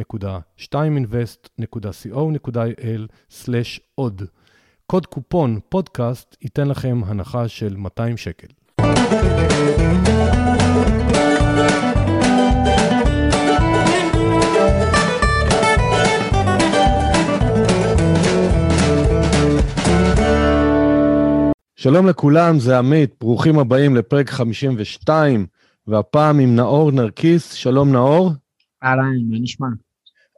www.2invest.co.il/עוד. קוד קופון פודקאסט ייתן לכם הנחה של 200 שקל. שלום לכולם, זה עמית, ברוכים הבאים לפרק 52, והפעם עם נאור נרקיס. שלום נאור. אהלן, מה נשמע?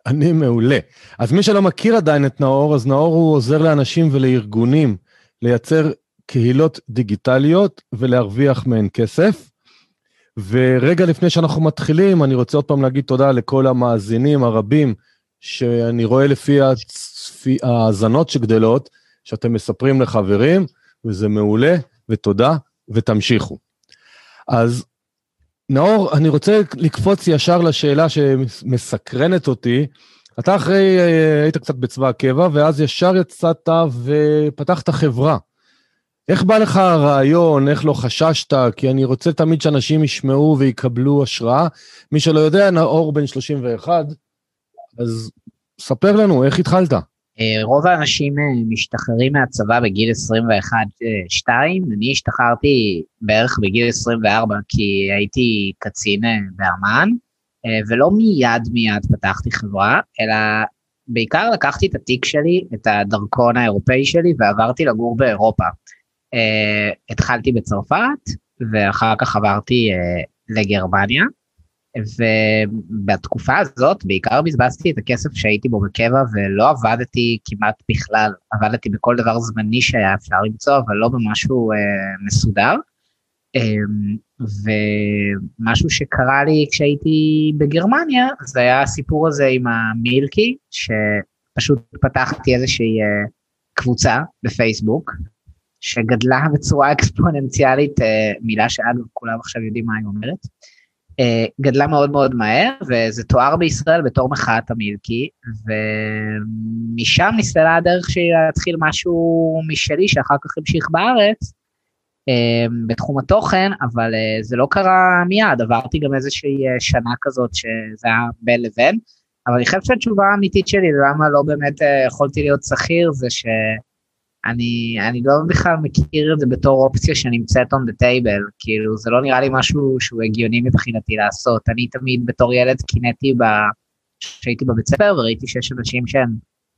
אני מעולה. אז מי שלא מכיר עדיין את נאור, אז נאור הוא עוזר לאנשים ולארגונים לייצר קהילות דיגיטליות ולהרוויח מהן כסף. ורגע לפני שאנחנו מתחילים, אני רוצה עוד פעם להגיד תודה לכל המאזינים הרבים, שאני רואה לפי ההאזנות שגדלות, שאתם מספרים לחברים. וזה מעולה, ותודה, ותמשיכו. אז נאור, אני רוצה לקפוץ ישר לשאלה שמסקרנת אותי. אתה אחרי, אה, היית קצת בצבא הקבע, ואז ישר יצאת ופתחת חברה. איך בא לך הרעיון, איך לא חששת? כי אני רוצה תמיד שאנשים ישמעו ויקבלו השראה. מי שלא יודע, נאור בן 31, אז ספר לנו, איך התחלת? אה, רוב האנשים אה, משתחררים מהצבא בגיל 21-2, אני השתחררתי בערך בגיל 24 כי הייתי קצין אה, באמ"ן, ולא מיד מיד פתחתי חברה, אלא בעיקר לקחתי את התיק שלי, את הדרכון האירופאי שלי, ועברתי לגור באירופה. התחלתי בצרפת, ואחר כך עברתי לגרמניה. ובתקופה הזאת בעיקר בזבזתי את הכסף שהייתי בו בקבע ולא עבדתי כמעט בכלל, עבדתי בכל דבר זמני שהיה אפשר למצוא, אבל לא במשהו אה, מסודר. אה, ומשהו שקרה לי כשהייתי בגרמניה, זה היה הסיפור הזה עם המילקי, שפשוט פתחתי איזושהי אה, קבוצה בפייסבוק, שגדלה בצורה אקספוננציאלית, אה, מילה שאגב כולם עכשיו יודעים מה היא אומרת. אה, גדלה מאוד מאוד מהר, וזה תואר בישראל בתור מחאת המילקי, ומשם נסללה הדרך שלי להתחיל משהו משלי, שאחר כך המשיך בארץ, אה, בתחום התוכן, אבל אה, זה לא קרה מיד, עברתי גם איזושהי שנה כזאת שזה היה בין לבין, אבל אני חושב שהתשובה האמיתית שלי למה לא באמת יכולתי להיות שכיר, זה ש... אני, אני לא בכלל מכיר את זה בתור אופציה שנמצאת on the table, כאילו זה לא נראה לי משהו שהוא הגיוני מבחינתי לעשות. אני תמיד בתור ילד קינאתי כשהייתי בבית ספר וראיתי שיש אנשים שהם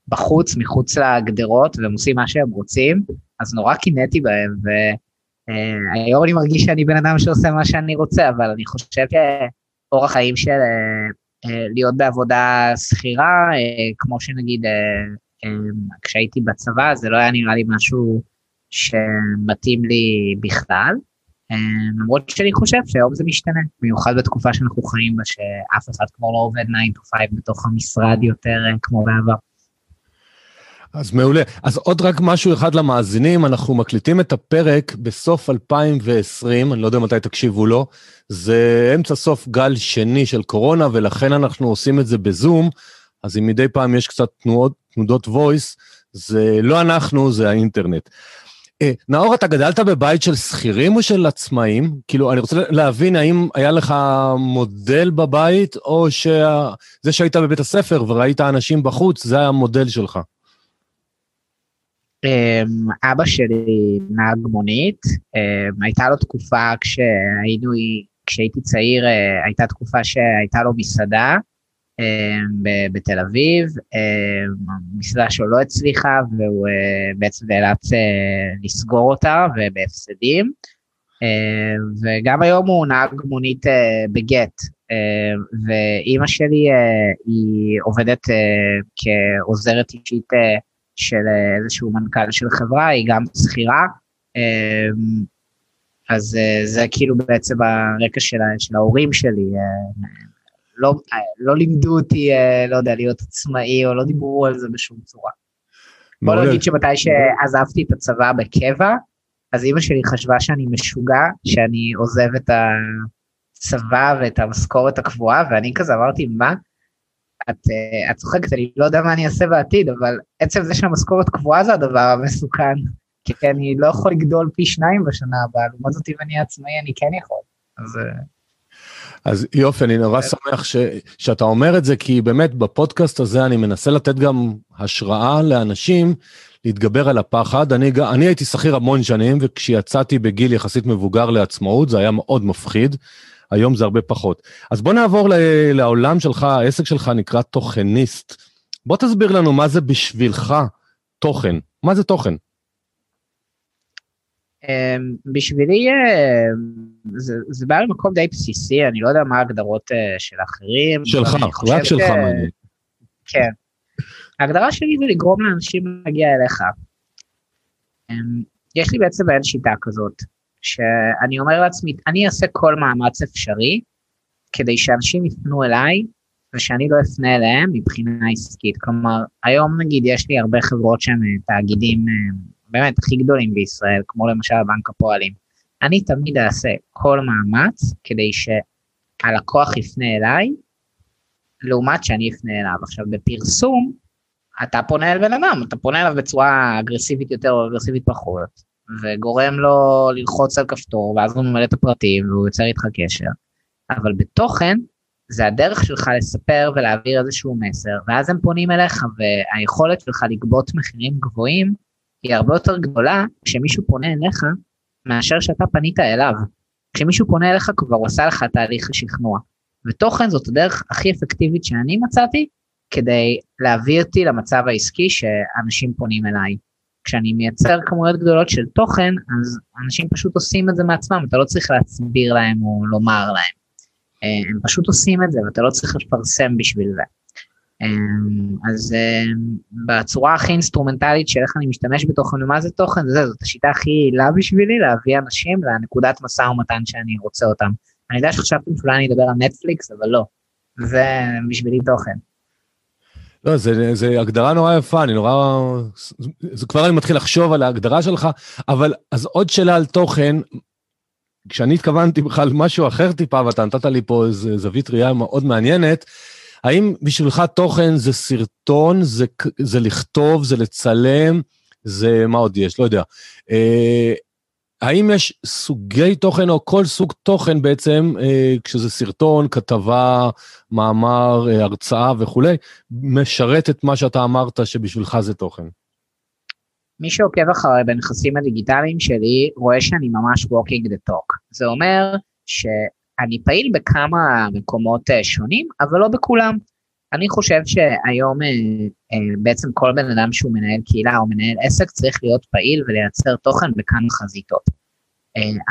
בחוץ, מחוץ לגדרות, והם עושים מה שהם רוצים, אז נורא קינאתי בהם, והיום אני מרגיש שאני בן אדם שעושה מה שאני רוצה, אבל אני חושב שאורח חיים של אה, אה, להיות בעבודה שכירה, אה, כמו שנגיד כשהייתי בצבא זה לא היה נראה לי משהו שמתאים לי בכלל. אמ, למרות שאני חושב שהיום זה משתנה, במיוחד בתקופה שאנחנו חיים בה, שאף אחד כמו לא עובד 9 to 5 בתוך המשרד יותר אה, כמו בעבר. אז מעולה. אז עוד רק משהו אחד למאזינים, אנחנו מקליטים את הפרק בסוף 2020, אני לא יודע מתי תקשיבו לו, זה אמצע סוף גל שני של קורונה, ולכן אנחנו עושים את זה בזום, אז אם מדי פעם יש קצת תנועות, תנודות voice, זה לא אנחנו, זה האינטרנט. אה, נאור, אתה גדלת בבית של שכירים או של עצמאים? כאילו, אני רוצה להבין האם היה לך מודל בבית, או שזה שהיית בבית הספר וראית אנשים בחוץ, זה היה המודל שלך. אמ, אבא שלי נהג מונית, אמ, הייתה לו תקופה כשהיינו, כשהייתי צעיר, אה, הייתה תקופה שהייתה לו מסעדה, בתל אביב, המסעדה שלו לא הצליחה והוא בעצם נאלץ לסגור אותה ובהפסדים. וגם היום הוא נהג מונית בגט, ואימא שלי היא עובדת כעוזרת אישית של איזשהו מנכ"ל של חברה, היא גם שכירה. אז זה כאילו בעצם הרקע של ההורים שלי. לא, לא לימדו אותי, לא יודע, להיות עצמאי, או לא דיברו על זה בשום צורה. בוא נגיד שמתי שעזבתי את הצבא בקבע, אז אימא שלי חשבה שאני משוגע, שאני עוזב את הצבא ואת המשכורת הקבועה, ואני כזה אמרתי, מה? את, את צוחקת, אני לא יודע מה אני אעשה בעתיד, אבל עצם זה שהמשכורת קבועה זה הדבר המסוכן, כי אני לא יכול לגדול פי שניים בשנה הבאה, לעומת זאת אם אני עצמאי אני כן יכול. אז... אז יופי, אני נורא שמח ש, שאתה אומר את זה, כי באמת בפודקאסט הזה אני מנסה לתת גם השראה לאנשים להתגבר על הפחד. אני, אני הייתי שכיר המון שנים, וכשיצאתי בגיל יחסית מבוגר לעצמאות, זה היה מאוד מפחיד. היום זה הרבה פחות. אז בוא נעבור לעולם שלך, העסק שלך נקרא תוכניסט. בוא תסביר לנו מה זה בשבילך תוכן. מה זה תוכן? אמ, בשבילי אמ, זה, זה בא למקום די בסיסי, אני לא יודע מה ההגדרות אה, של אחרים. שלך, רק שלך מעניין. כן. ההגדרה שלי זה לגרום לאנשים להגיע אליך. אמ, יש לי בעצם אין שיטה כזאת, שאני אומר לעצמי, אני אעשה כל מאמץ אפשרי כדי שאנשים יפנו אליי ושאני לא אפנה אליהם מבחינה עסקית. כלומר, היום נגיד יש לי הרבה חברות שהן אה, תאגידים באמת הכי גדולים בישראל, כמו למשל בנק הפועלים. אני תמיד אעשה כל מאמץ כדי שהלקוח יפנה אליי, לעומת שאני אפנה אליו. עכשיו, בפרסום, אתה פונה אל בן אדם, אתה פונה אליו בצורה אגרסיבית יותר או אגרסיבית פחות, וגורם לו ללחוץ על כפתור, ואז הוא ממלא את הפרטים והוא יוצר איתך קשר. אבל בתוכן, זה הדרך שלך לספר ולהעביר איזשהו מסר, ואז הם פונים אליך, והיכולת שלך לגבות מחירים גבוהים, היא הרבה יותר גדולה כשמישהו פונה אליך מאשר שאתה פנית אליו. כשמישהו פונה אליך כבר הוא עשה לך תהליך השכנוע. ותוכן זאת הדרך הכי אפקטיבית שאני מצאתי כדי להביא אותי למצב העסקי שאנשים פונים אליי. כשאני מייצר כמויות גדולות של תוכן, אז אנשים פשוט עושים את זה מעצמם, אתה לא צריך להסביר להם או לומר להם. אה, הם פשוט עושים את זה ואתה לא צריך לפרסם בשביל זה. אמ, אז אמ, בצורה הכי אינסטרומנטלית של איך אני משתמש בתוכן ומה זה תוכן, זה, זאת השיטה הכי יעילה בשבילי להביא אנשים לנקודת משא ומתן שאני רוצה אותם. אני יודע שחשבתם שאולי אני אדבר על נטפליקס, אבל לא. זה בשבילי תוכן. לא, זה, זה הגדרה נורא יפה, אני נורא... זה כבר אני מתחיל לחשוב על ההגדרה שלך, אבל אז עוד שאלה על תוכן, כשאני התכוונתי בכלל משהו אחר טיפה, ואתה נתת לי פה איזו זווית ראייה מאוד מעניינת, האם בשבילך תוכן זה סרטון, זה, זה לכתוב, זה לצלם, זה מה עוד יש? לא יודע. אה, האם יש סוגי תוכן או כל סוג תוכן בעצם, אה, כשזה סרטון, כתבה, מאמר, אה, הרצאה וכולי, משרת את מה שאתה אמרת שבשבילך זה תוכן? מי שעוקב אחריי בנכסים הדיגיטליים שלי רואה שאני ממש walking the talk. זה אומר ש... אני פעיל בכמה מקומות אה, שונים, אבל לא בכולם. אני חושב שהיום אה, אה, בעצם כל בן אדם שהוא מנהל קהילה או מנהל עסק צריך להיות פעיל ולייצר תוכן בכמה חזיתות.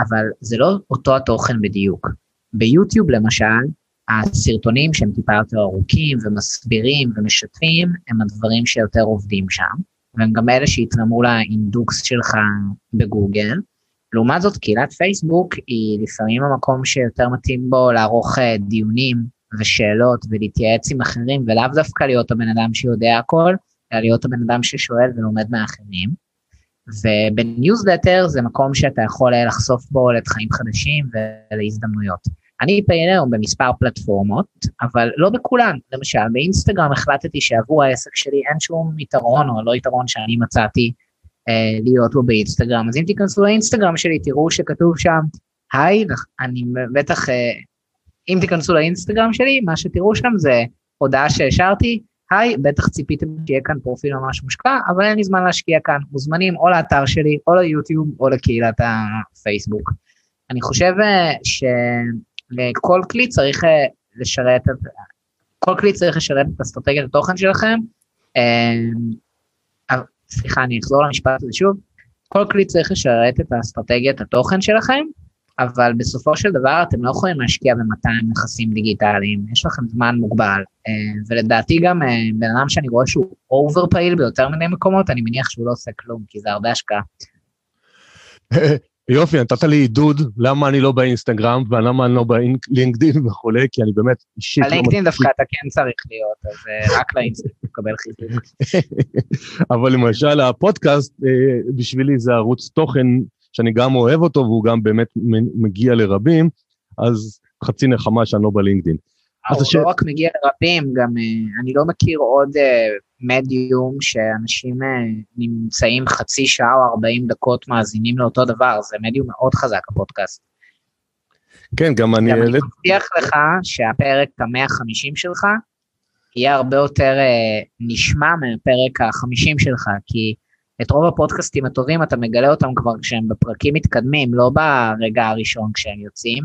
אבל זה לא אותו התוכן בדיוק. ביוטיוב למשל, הסרטונים שהם טיפה יותר ארוכים ומסבירים ומשתפים, הם הדברים שיותר עובדים שם, והם גם אלה שיתרמו לאינדוקס שלך בגוגל. לעומת זאת, קהילת פייסבוק היא לפעמים המקום שיותר מתאים בו לערוך אה, דיונים ושאלות ולהתייעץ עם אחרים, ולאו דווקא להיות הבן אדם שיודע הכל, אלא להיות הבן אדם ששואל ולומד מאחרים. ובניוזלטר זה מקום שאתה יכול אה, לחשוף בו לתכנים חדשים ולהזדמנויות. אני פעיל היום במספר פלטפורמות, אבל לא בכולן. למשל, באינסטגרם החלטתי שעבור העסק שלי אין שום יתרון או לא יתרון שאני מצאתי להיות בו באינסטגרם. אז אם תיכנסו לאינסטגרם שלי, תראו שכתוב שם, היי, אני בטח, אה, אם תיכנסו לאינסטגרם שלי, מה שתראו שם זה הודעה שהשארתי, היי, בטח ציפיתם שיהיה כאן פרופיל ממש מושקע, אבל אין לי זמן להשקיע כאן. מוזמנים או לאתר שלי, או ליוטיוב, או לקהילת הפייסבוק. אני חושב אה, שלכל כלי צריך לשרת את... כל כלי צריך לשרת את אסטרטגיית התוכן שלכם. סליחה, אני אחזור למשפט הזה שוב. כל כלי צריך לשרת את אסטרטגיית התוכן שלכם, אבל בסופו של דבר אתם לא יכולים להשקיע ב-200 נכסים דיגיטליים, יש לכם זמן מוגבל, אה, ולדעתי גם אה, בן אדם שאני רואה שהוא over פעיל ביותר מיני מקומות, אני מניח שהוא לא עושה כלום, כי זה הרבה השקעה. יופי, נתת לי עידוד למה אני לא באינסטגרם ולמה אני לא בלינקדאין וכולי, כי אני באמת אישית לא... בלינקדאין דווקא אתה כן צריך להיות, אז אה, רק לאינסטגרם תקבל חיזוק. אבל למשל הפודקאסט, בשבילי זה ערוץ תוכן שאני גם אוהב אותו והוא גם באמת מגיע לרבים, אז חצי נחמה שאני לא בלינקדאין. הוא לא רק מגיע לרבים, גם אה, אני לא מכיר עוד אה, מדיום שאנשים אה, נמצאים חצי שעה או 40 דקות מאזינים לאותו דבר, זה מדיום מאוד חזק הפודקאסט. כן, גם אני... גם אני מבטיח לך שהפרק ה-150 שלך יהיה הרבה יותר נשמע מהפרק ה-50 שלך, כי את רוב הפודקאסטים הטובים אתה מגלה אותם כבר כשהם בפרקים מתקדמים, לא ברגע הראשון כשהם יוצאים,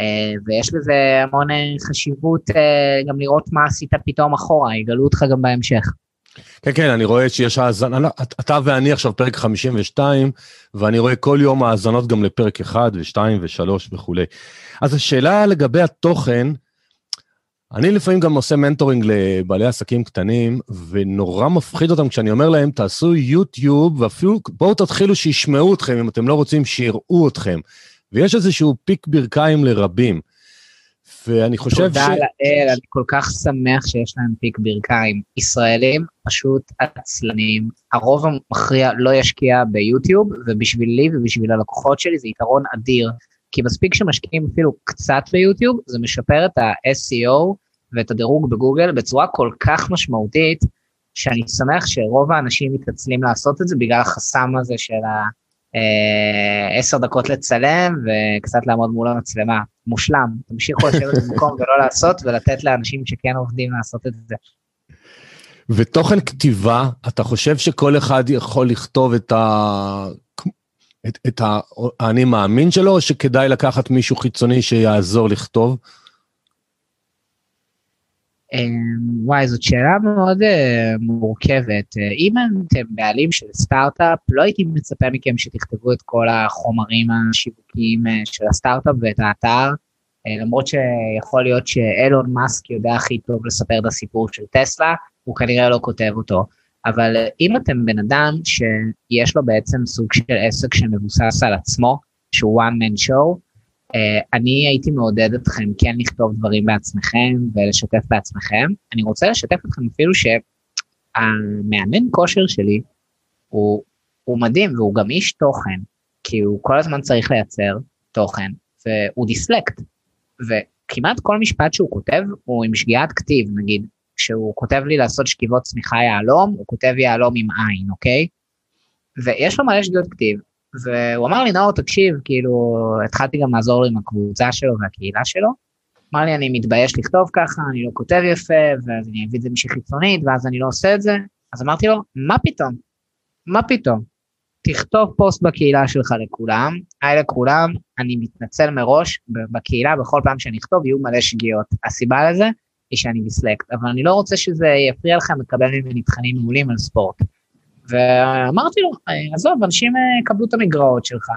אה, ויש לזה המון אה, חשיבות אה, גם לראות מה עשית פתאום אחורה, יגלו אותך גם בהמשך. כן, כן, אני רואה שיש האזנה, אתה ואני עכשיו פרק 52, ואני רואה כל יום האזנות גם לפרק 1 ו-2 ו-3 וכולי. אז השאלה לגבי התוכן, אני לפעמים גם עושה mentoring לבעלי עסקים קטנים, ונורא מפחיד אותם כשאני אומר להם, תעשו יוטיוב, ואפילו בואו תתחילו שישמעו אתכם, אם אתם לא רוצים שיראו אתכם. ויש איזשהו פיק ברכיים לרבים. ואני חושב תודה ש... תודה לאל, אני כל כך שמח שיש להם פיק ברכיים. ישראלים פשוט עצלנים, הרוב המכריע לא ישקיע ביוטיוב, ובשבילי ובשביל הלקוחות שלי זה יתרון אדיר. כי מספיק שמשקיעים אפילו קצת ביוטיוב, זה משפר את ה-SEO ואת הדירוג בגוגל בצורה כל כך משמעותית, שאני שמח שרוב האנשים מתעצלים לעשות את זה בגלל החסם הזה של ה-10 אה, דקות לצלם וקצת לעמוד מול המצלמה. מושלם, תמשיכו לשבת במקום ולא לעשות ולתת לאנשים שכן עובדים לעשות את זה. ותוכן כתיבה, אתה חושב שכל אחד יכול לכתוב את ה... את, את האני מאמין שלו, או שכדאי לקחת מישהו חיצוני שיעזור לכתוב? אמ, וואי, זאת שאלה מאוד uh, מורכבת. Uh, אם אתם בעלים של סטארט-אפ, לא הייתי מצפה מכם שתכתבו את כל החומרים השיווקיים uh, של הסטארט-אפ ואת האתר, למרות שיכול להיות שאלון מאסק יודע הכי טוב לספר את הסיפור של טסלה, הוא כנראה לא כותב אותו. אבל אם אתם בן אדם שיש לו בעצם סוג של עסק שמבוסס על עצמו, שהוא one man show, אה, אני הייתי מעודד אתכם כן לכתוב דברים בעצמכם ולשתף בעצמכם. אני רוצה לשתף אתכם אפילו שהמאמן כושר שלי הוא, הוא מדהים והוא גם איש תוכן, כי הוא כל הזמן צריך לייצר תוכן, והוא דיסלקט. וכמעט כל משפט שהוא כותב הוא עם שגיאת כתיב, נגיד, כשהוא כותב לי לעשות שכיבות צמיחה יהלום, הוא כותב יהלום עם עין, אוקיי? ויש לו מלא שגיאות כתיב, והוא אמר לי, נאור, תקשיב, כאילו, התחלתי גם לעזור לו עם הקבוצה שלו והקהילה שלו. אמר לי, אני מתבייש לכתוב ככה, אני לא כותב יפה, ואז אני אביא את זה מישהי חיצונית, ואז אני לא עושה את זה. אז אמרתי לו, מה פתאום? מה פתאום? תכתוב פוסט בקהילה שלך לכולם, היי לכולם, אני מתנצל מראש, בקהילה בכל פעם שאני אכתוב יהיו מלא שגיאות. הסיבה לזה שאני דיסלקט, אבל אני לא רוצה שזה יפריע לכם לקבל ממני תכנים מעולים על ספורט. ואמרתי לו, עזוב, אנשים אה, יקבלו את המגרעות שלך.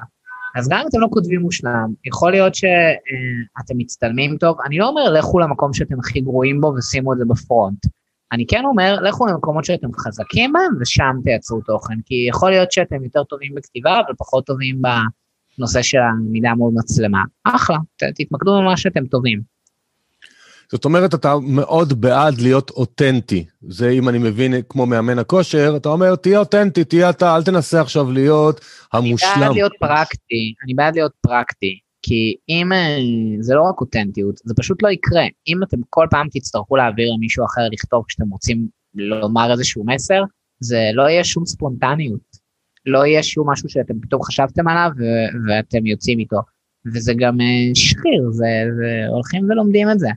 אז גם אם אתם לא כותבים מושלם, יכול להיות שאתם מצטלמים טוב, אני לא אומר לכו למקום שאתם הכי גרועים בו ושימו את זה בפרונט. אני כן אומר, לכו למקומות שאתם חזקים בהם ושם תייצרו תוכן, כי יכול להיות שאתם יותר טובים בכתיבה אבל פחות טובים בנושא של המידה מול מצלמה. אחלה, תתמקדו במה שאתם טובים. זאת אומרת, אתה מאוד בעד להיות אותנטי. זה, אם אני מבין, כמו מאמן הכושר, אתה אומר, תהיה אותנטי, תהיה אתה, אל תנסה עכשיו להיות המושלם. אני בעד להיות פרקטי, אני בעד להיות פרקטי. כי אם אה, זה לא רק אותנטיות, זה פשוט לא יקרה. אם אתם כל פעם תצטרכו להעביר למישהו אחר לכתוב כשאתם רוצים לומר איזשהו מסר, זה לא יהיה שום ספונטניות. לא יהיה שום משהו שאתם פתאום חשבתם עליו ואתם יוצאים איתו. וזה גם אה, שחיר, זה, זה הולכים ולומדים את זה.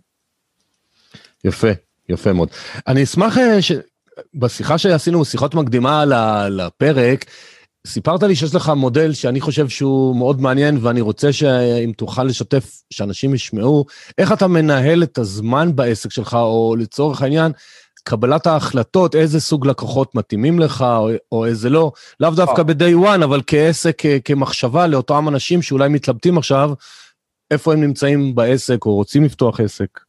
יפה, יפה מאוד. אני אשמח אה, ש... בשיחה שעשינו, שיחות מקדימה לפרק, סיפרת לי שיש לך מודל שאני חושב שהוא מאוד מעניין, ואני רוצה שאם תוכל לשתף, שאנשים ישמעו, איך אתה מנהל את הזמן בעסק שלך, או לצורך העניין, קבלת ההחלטות, איזה סוג לקוחות מתאימים לך, או, או איזה לא, לאו דווקא ב-day one, אבל כעסק, כמחשבה לאותם אנשים שאולי מתלבטים עכשיו, איפה הם נמצאים בעסק, או רוצים לפתוח עסק.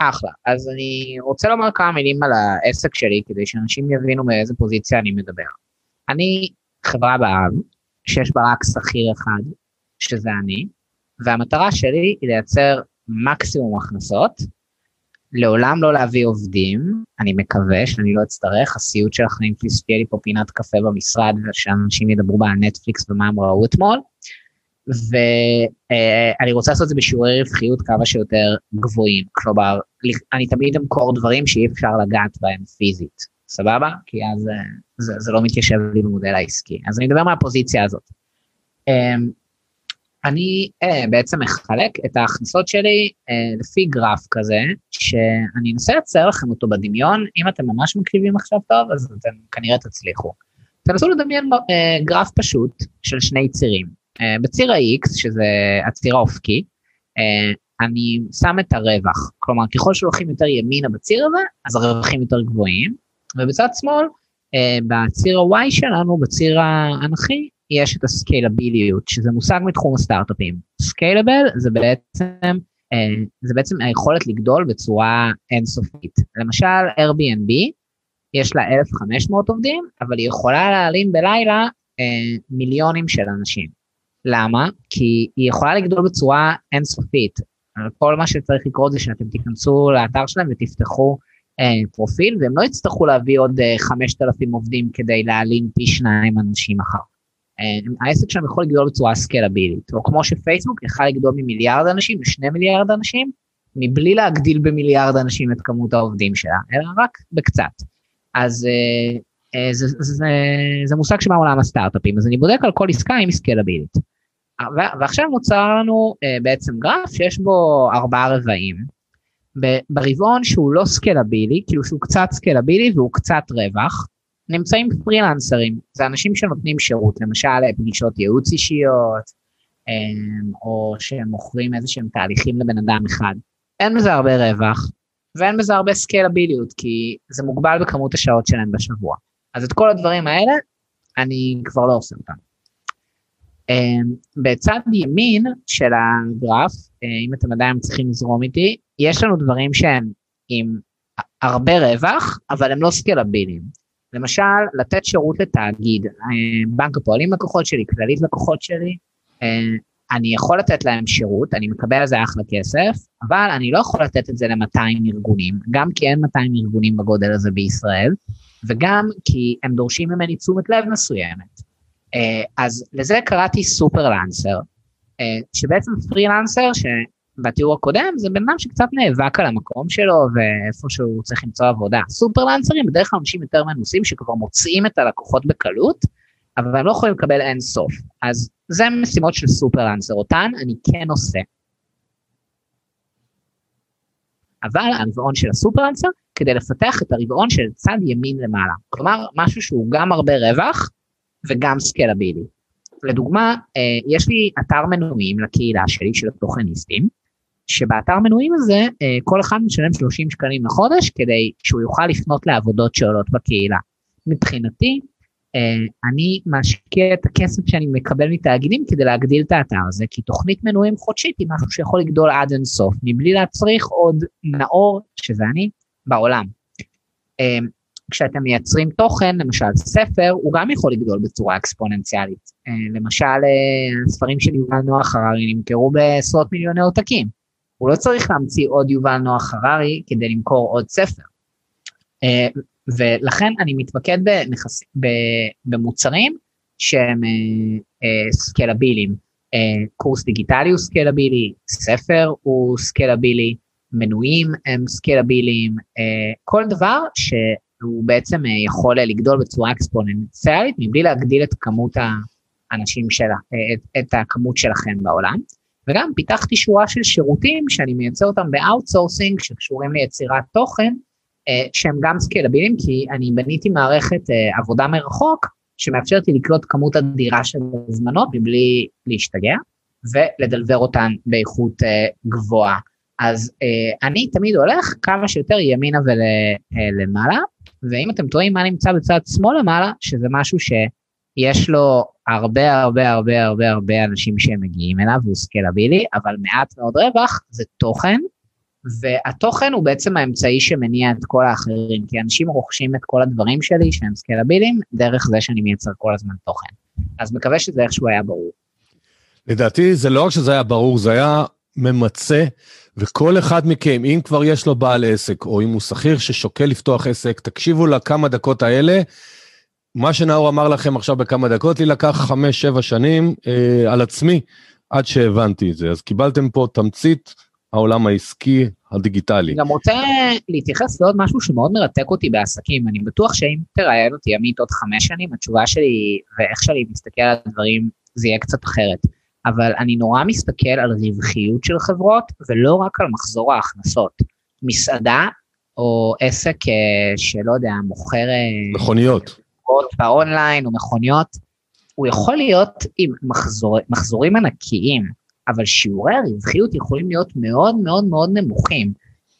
אחלה. אז אני רוצה לומר כמה מילים על העסק שלי, כדי שאנשים יבינו מאיזה פוזיציה אני מדבר. אני חברה בעם, שיש בה רק שכיר אחד, שזה אני, והמטרה שלי היא לייצר מקסימום הכנסות, לעולם לא להביא עובדים, אני מקווה שאני לא אצטרך, הסיוט של החיים שלי שתהיה לי פה פינת קפה במשרד ושאנשים ידברו בה על נטפליקס ומה הם ראו אתמול, ואני רוצה לעשות את זה בשיעורי רווחיות כמה שיותר גבוהים, כלומר, אני תמיד אמכור דברים שאי אפשר לגעת בהם פיזית, סבבה? כי אז זה, זה לא מתיישב לי במודל העסקי. אז אני מדבר מהפוזיציה הזאת. אמ, אני uh, בעצם מחלק את ההכנסות שלי uh, לפי גרף כזה, שאני אנסה לצייר לכם אותו בדמיון, אם אתם ממש מקשיבים עכשיו טוב, אז אתם כנראה תצליחו. תנסו לדמיין גרף פשוט של שני צירים. Uh, בציר ה-X, שזה הציר האופקי, uh, אני שם את הרווח, כלומר ככל שהולכים יותר ימינה בציר הזה, אז הרווחים יותר גבוהים, ובצד שמאל, uh, בציר ה-Y שלנו, בציר האנכי, יש את הסקיילביליות, שזה מושג מתחום הסטארט-אפים. סקיילבל זה בעצם, זה בעצם היכולת לגדול בצורה אינסופית. למשל, Airbnb, יש לה 1,500 עובדים, אבל היא יכולה להעלים בלילה מיליונים של אנשים. למה? כי היא יכולה לגדול בצורה אינסופית. כל מה שצריך לקרות זה שאתם תיכנסו לאתר שלהם ותפתחו אה, פרופיל, והם לא יצטרכו להביא עוד אה, 5,000 עובדים כדי להעלים פי שניים אנשים אחר. אה, העסק שלהם יכול לגדול בצורה סקלבילית, או כמו שפייסבוק יכל לגדול ממיליארד אנשים לשני מיליארד אנשים, מבלי להגדיל במיליארד אנשים את כמות העובדים שלה, אלא רק בקצת. אז אה, אה, זה, זה, זה, זה מושג שבא מעולם הסטארט-אפים, אז אני בודק על כל עסקה עם סקלבילית. ועכשיו נוצר לנו uh, בעצם גרף שיש בו ארבעה רבעים. ברבעון שהוא לא סקלבילי, כאילו שהוא קצת סקלבילי והוא קצת רווח, נמצאים פרילנסרים, זה אנשים שנותנים שירות, למשל פגישות ייעוץ אישיות, um, או שהם מוכרים איזה שהם תהליכים לבן אדם אחד. אין בזה הרבה רווח, ואין בזה הרבה סקלביליות, כי זה מוגבל בכמות השעות שלהם בשבוע. אז את כל הדברים האלה, אני כבר לא עושה אותם. אמ, בצד ימין של הגרף, אה, אם אתם עדיין צריכים לזרום איתי, יש לנו דברים שהם עם הרבה רווח, אבל הם לא סקלביליים. למשל, לתת שירות לתאגיד, אה, בנק הפועלים לקוחות שלי, כללית לקוחות שלי, אה, אני יכול לתת להם שירות, אני מקבל על זה אחלה כסף, אבל אני לא יכול לתת את זה ל-200 ארגונים, גם כי אין 200 ארגונים בגודל הזה בישראל, וגם כי הם דורשים ממני תשומת לב מסוימת. אה, אז לזה קראתי סופרלנסר, אה, שבעצם פרילנסר שבתיאור הקודם זה בן אדם שקצת נאבק על המקום שלו ואיפה שהוא צריך למצוא עבודה. סופרלנסרים בדרך כלל אנשים יותר מנוסים שכבר מוצאים את הלקוחות בקלות, אבל הם לא יכולים לקבל אין סוף. אז זה משימות של סופרלנסר, אותן אני כן עושה. אבל הרבעון של הסופרלנסר כדי לפתח את הרבעון של צד ימין למעלה. כלומר, משהו שהוא גם הרבה רווח, וגם סקלבילי. לדוגמה, אה, יש לי אתר מנויים לקהילה שלי, של התוכניסטים, שבאתר מנויים הזה אה, כל אחד משלם 30 שקלים לחודש כדי שהוא יוכל לפנות לעבודות שעולות בקהילה. מבחינתי, אה, אני משקיע את הכסף שאני מקבל מתאגידים כדי להגדיל את האתר הזה, כי תוכנית מנויים חודשית היא משהו שיכול לגדול עד אינסוף, מבלי להצריך עוד נאור, שזה אני, בעולם. כשאתם מייצרים תוכן, למשל ספר, הוא גם יכול לגדול בצורה אקספוננציאלית. אה, למשל, אה, הספרים של יובל נוח הררי נמכרו בעשרות מיליוני עותקים. הוא לא צריך להמציא עוד יובל נוח הררי כדי למכור עוד ספר. אה, ולכן אני מתמקד בנכס, במוצרים שהם סקלביליים. קורס דיגיטלי הוא סקלבילי, ספר הוא סקלבילי, מנויים הם סקלביליים, כל דבר ש... הוא בעצם אה, יכול אה, לגדול בצורה אקספוננציאלית מבלי להגדיל את כמות האנשים שלה, אה, את, את הכמות שלכם בעולם. וגם פיתחתי שורה של שירותים שאני מייצר אותם ב outsourcing שקשורים ליצירת תוכן, שהם גם סקלביליים, כי אני בניתי מערכת עבודה מרחוק שמאפשרת לי לקלוט כמות אדירה של הזמנות מבלי להשתגע, ולדלבר אותן באיכות גבוהה. אז אני תמיד הולך כמה שיותר ימינה ולמעלה, ואם אתם טועים מה נמצא בצד שמאל למעלה, שזה משהו שיש לו הרבה הרבה הרבה הרבה הרבה אנשים שהם מגיעים אליו, הוא סקלבילי, אבל מעט מאוד רווח זה תוכן, והתוכן הוא בעצם האמצעי שמניע את כל האחרים, כי אנשים רוכשים את כל הדברים שלי שהם סקלבילים, דרך זה שאני מייצר כל הזמן תוכן. אז מקווה שזה איכשהו היה ברור. לדעתי זה לא רק שזה היה ברור, זה היה ממצה, וכל אחד מכם, אם כבר יש לו בעל עסק, או אם הוא שכיר ששוקל לפתוח עסק, תקשיבו לכמה דקות האלה. מה שנאור אמר לכם עכשיו בכמה דקות, לי לקח חמש-שבע שנים אה, על עצמי עד שהבנתי את זה. אז קיבלתם פה תמצית העולם העסקי הדיגיטלי. אני גם רוצה להתייחס לעוד משהו שמאוד מרתק אותי בעסקים. אני בטוח שאם תראיין אותי עמית עוד חמש שנים, התשובה שלי ואיך שאני מסתכל על הדברים זה יהיה קצת אחרת. אבל אני נורא מסתכל על רווחיות של חברות ולא רק על מחזור ההכנסות. מסעדה או עסק אה, שלא יודע, מוכר... אה, מכוניות. באונליין או מכוניות, הוא יכול להיות עם מחזור, מחזורים ענקיים, אבל שיעורי הרווחיות יכולים להיות מאוד מאוד מאוד נמוכים.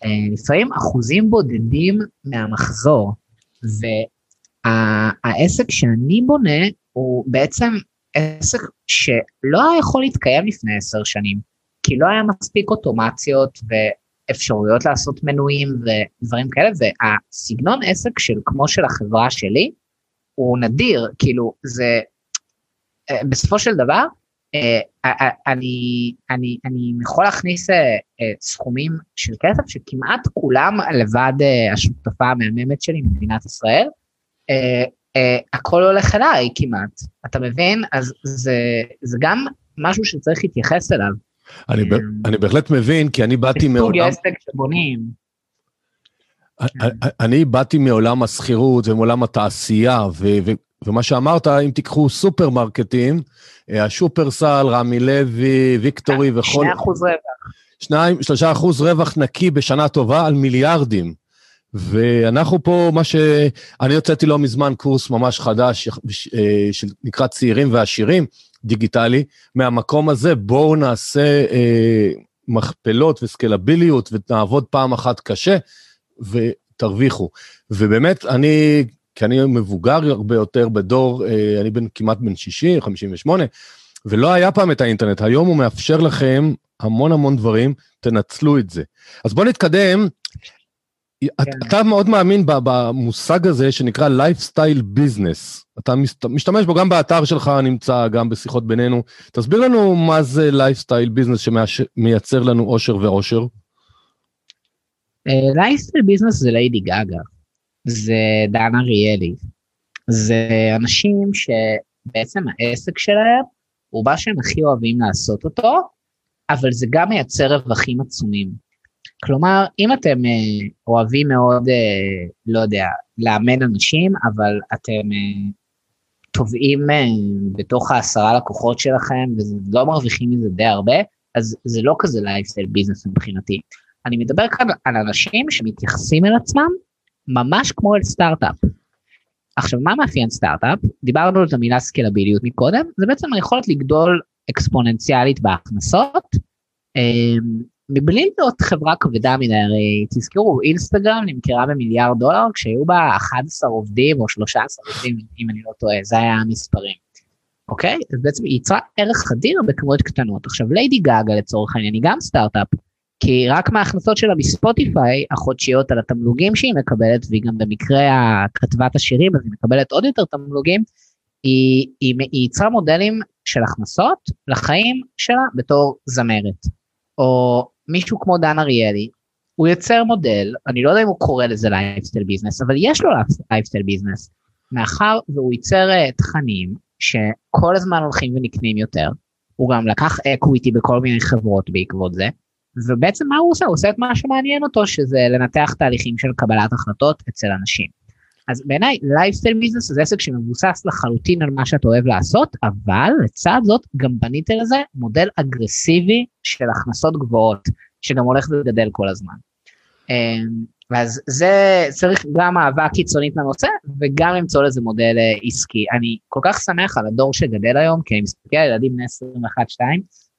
אה, לפעמים אחוזים בודדים מהמחזור. והעסק שאני בונה הוא בעצם עסק שלא היה יכול להתקיים לפני עשר שנים, כי לא היה מספיק אוטומציות ואפשרויות לעשות מנויים ודברים כאלה, והסגנון עסק של כמו של החברה שלי, הוא נדיר, כאילו זה, אה, בסופו של דבר, אה, אה, אני, אני, אני יכול להכניס סכומים של כסף שכמעט כולם לבד השותפה המהממת שלי במדינת ישראל, הכל הולך אליי כמעט, אתה מבין? אז זה, זה גם משהו שצריך להתייחס אליו. אני, ב, אני בהחלט מבין, כי אני באתי מעולם... בסוג עסק שבונים. אני באתי מעולם השכירות ומעולם התעשייה, ו, ו, ומה שאמרת, אם תיקחו סופרמרקטים, אה, השופרסל, רמי לוי, ויקטורי וכל... שני אחוז רווח. שניים, שלושה אחוז רווח נקי בשנה טובה על מיליארדים. ואנחנו פה, מה ש... אני הוצאתי לא מזמן קורס ממש חדש, אה, שנקרא צעירים ועשירים, דיגיטלי. מהמקום הזה בואו נעשה אה, מכפלות וסקלביליות ונעבוד פעם אחת קשה ותרוויחו. ובאמת, אני, כי אני מבוגר הרבה יותר בדור, אה, אני בן, כמעט בן 60, 58, ולא היה פעם את האינטרנט. היום הוא מאפשר לכם המון המון דברים, תנצלו את זה. אז בואו נתקדם. כן. אתה מאוד מאמין במושג הזה שנקרא lifestyle business. אתה משתמש בו גם באתר שלך, נמצא גם בשיחות בינינו. תסביר לנו מה זה lifestyle business שמייצר לנו עושר ואושר. lifestyle business זה ליידי גאגה, זה דן אריאלי, זה אנשים שבעצם העסק שלהם הוא מה שהם הכי אוהבים לעשות אותו, אבל זה גם מייצר רווחים עצומים. כלומר, אם אתם אה, אוהבים מאוד, אה, לא יודע, לאמן אנשים, אבל אתם אה, טובעים בתוך העשרה לקוחות שלכם ולא מרוויחים מזה די הרבה, אז זה לא כזה lifestyle business מבחינתי. אני מדבר כאן על אנשים שמתייחסים אל עצמם ממש כמו אל סטארט-אפ. עכשיו, מה מאפיין סטארט-אפ? דיברנו על המילה סקלביליות מקודם, זה בעצם היכולת לגדול אקספוננציאלית בהכנסות, מבלי להיות חברה כבדה מדי, הרי תזכרו, אינסטגרם נמכרה במיליארד דולר כשהיו בה 11 עובדים או 13 עובדים, אם אני לא טועה, זה היה המספרים. אוקיי? אז בעצם היא יצרה ערך אדיר בכמויות קטנות. עכשיו, ליידי גאגה לצורך העניין היא גם סטארט-אפ, כי רק מההכנסות שלה מספוטיפיי, החודשיות על התמלוגים שהיא מקבלת, והיא גם במקרה כותבת השירים, אז היא מקבלת עוד יותר תמלוגים, היא, היא, היא יצרה מודלים של הכנסות לחיים שלה בתור זמרת. או מישהו כמו דן אריאלי, הוא יוצר מודל, אני לא יודע אם הוא קורא לזה lifestyle business, אבל יש לו lifestyle business, מאחר והוא ייצר אה, תכנים שכל הזמן הולכים ונקנים יותר, הוא גם לקח equity בכל מיני חברות בעקבות זה, ובעצם מה הוא עושה? הוא עושה את מה שמעניין אותו, שזה לנתח תהליכים של קבלת החלטות אצל אנשים. אז בעיניי lifestyle business זה עסק שמבוסס לחלוטין על מה שאתה אוהב לעשות, אבל לצד זאת גם בנית לזה מודל אגרסיבי של הכנסות גבוהות, שגם הולך וגדל כל הזמן. אמ, ואז זה צריך גם אהבה קיצונית לנושא וגם למצוא לזה מודל אה, עסקי. אני כל כך שמח על הדור שגדל היום, כי אני מסתכל על ילדים בני 21-2,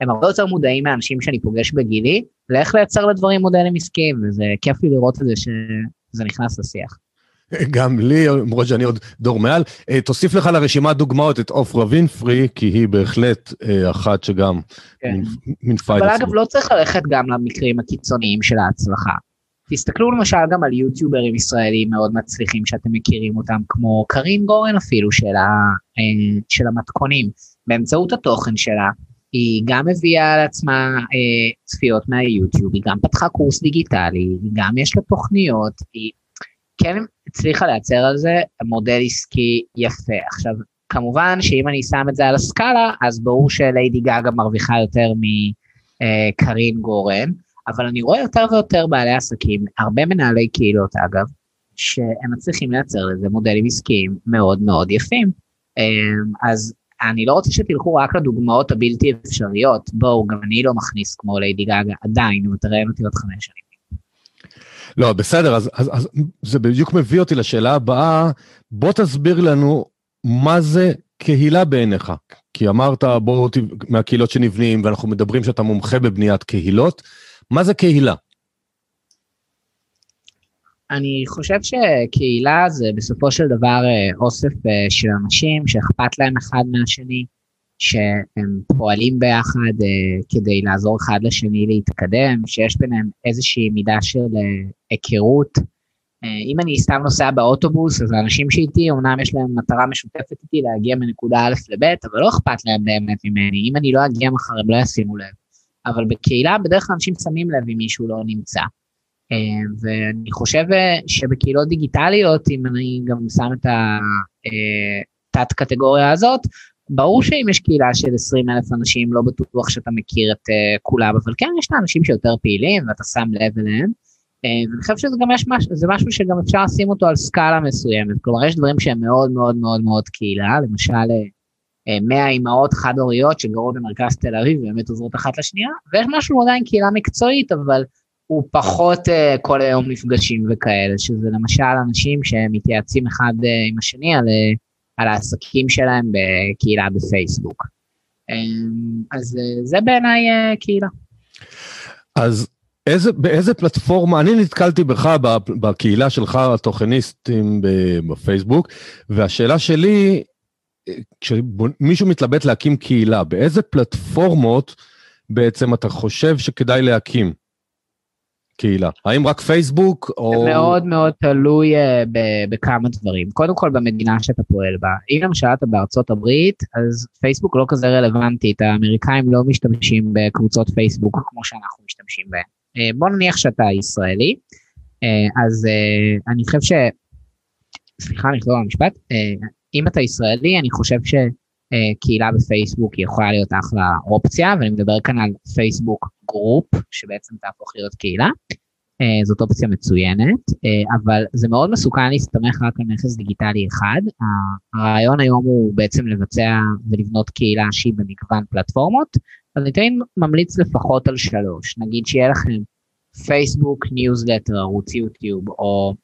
הם הרבה יותר מודעים מהאנשים שאני פוגש בגילי, לאיך לייצר לדברים מודלים עסקיים, וזה כיף לי לראות את זה שזה נכנס לשיח. גם לי, למרות שאני עוד דור מעל. אה, תוסיף לך לרשימת דוגמאות את עופרה וינפרי, כי היא בהחלט אה, אחת שגם כן. את עצמה. אבל אגב, לא צריך ללכת גם למקרים הקיצוניים של ההצלחה. תסתכלו למשל גם על יוטיוברים ישראלים מאוד מצליחים שאתם מכירים אותם, כמו קרין גורן אפילו, של, ה, אה, של המתכונים. באמצעות התוכן שלה, היא גם מביאה על עצמה אה, צפיות מהיוטיוב, היא גם פתחה קורס דיגיטלי, היא גם יש לה תוכניות, היא כן הצליחה לייצר על זה מודל עסקי יפה. עכשיו, כמובן שאם אני שם את זה על הסקאלה, אז ברור שליידי גאגה מרוויחה יותר מקרין אה, גורן, אבל אני רואה יותר ויותר בעלי עסקים, הרבה מנהלי קהילות אגב, שהם מצליחים לייצר לזה מודלים עסקיים מאוד מאוד יפים. אה, אז אני לא רוצה שתלכו רק לדוגמאות הבלתי אפשריות, בואו, גם אני לא מכניס כמו ליידי גאגה, עדיין, אם אתה ראיין אותי עוד חמש שנים. לא, בסדר, אז, אז, אז זה בדיוק מביא אותי לשאלה הבאה. בוא תסביר לנו מה זה קהילה בעיניך. כי אמרת, בוא, מהקהילות שנבנים, ואנחנו מדברים שאתה מומחה בבניית קהילות. מה זה קהילה? אני חושב שקהילה זה בסופו של דבר אה, אוסף אה, של אנשים שאכפת להם אחד מהשני, שהם פועלים ביחד uh, כדי לעזור אחד לשני להתקדם, שיש ביניהם איזושהי מידה של uh, היכרות. Uh, אם אני סתם נוסע באוטובוס, אז האנשים שאיתי, אמנם יש להם מטרה משותפת איתי להגיע מנקודה א' לב', אבל לא אכפת להם באמת ממני. אם אני לא אגיע מחר, הם לא ישימו לב. אבל בקהילה, בדרך כלל אנשים שמים לב אם מישהו לא נמצא. Uh, ואני חושב שבקהילות דיגיטליות, אם אני גם שם את התת קטגוריה הזאת, ברור שאם יש קהילה של 20 אלף אנשים, לא בטוח שאתה מכיר את uh, כולם, אבל כן יש את האנשים שיותר פעילים ואתה שם לב אליהם. Uh, ואני חושב שזה גם יש משהו, זה משהו שגם אפשר לשים אותו על סקאלה מסוימת. כלומר, יש דברים שהם מאוד מאוד מאוד מאוד קהילה, למשל uh, 100 אימהות חד-הוריות שגרות במרכז תל אביב ובאמת עוזרות אחת לשנייה, ויש משהו עדיין קהילה מקצועית, אבל הוא פחות uh, כל היום נפגשים וכאלה, שזה למשל אנשים שמתייעצים אחד uh, עם השני על... Uh, על העסקים שלהם בקהילה בפייסבוק. אמ, אז אה, זה בעיניי אה, קהילה. אז איזה, באיזה פלטפורמה, אני נתקלתי בך בקהילה שלך, התוכניסטים בפייסבוק, והשאלה שלי, אה, כשמישהו מתלבט להקים קהילה, באיזה פלטפורמות בעצם אתה חושב שכדאי להקים? קהילה? האם רק פייסבוק או... זה מאוד מאוד תלוי uh, בכמה דברים. קודם כל במדינה שאתה פועל בה. אם למשל אתה בארצות הברית, אז פייסבוק לא כזה רלוונטית, האמריקאים לא משתמשים בקבוצות פייסבוק כמו שאנחנו משתמשים בהן. Uh, בוא נניח שאתה ישראלי, uh, אז אני חושב ש... סליחה, אני אחזור למשפט. אם אתה ישראלי, אני חושב ש... קהילה בפייסבוק יכולה להיות אחלה אופציה, ואני מדבר כאן על Facebook group, שבעצם תהפוך להיות קהילה. אה, זאת אופציה מצוינת, אה, אבל זה מאוד מסוכן להסתמך רק על נכס דיגיטלי אחד. הרעיון היום הוא בעצם לבצע ולבנות קהילה שהיא במגוון פלטפורמות, אז אני תמיד ממליץ לפחות על שלוש. נגיד שיהיה לכם פייסבוק, ניוזלטר, ערוץ יוטיוב, או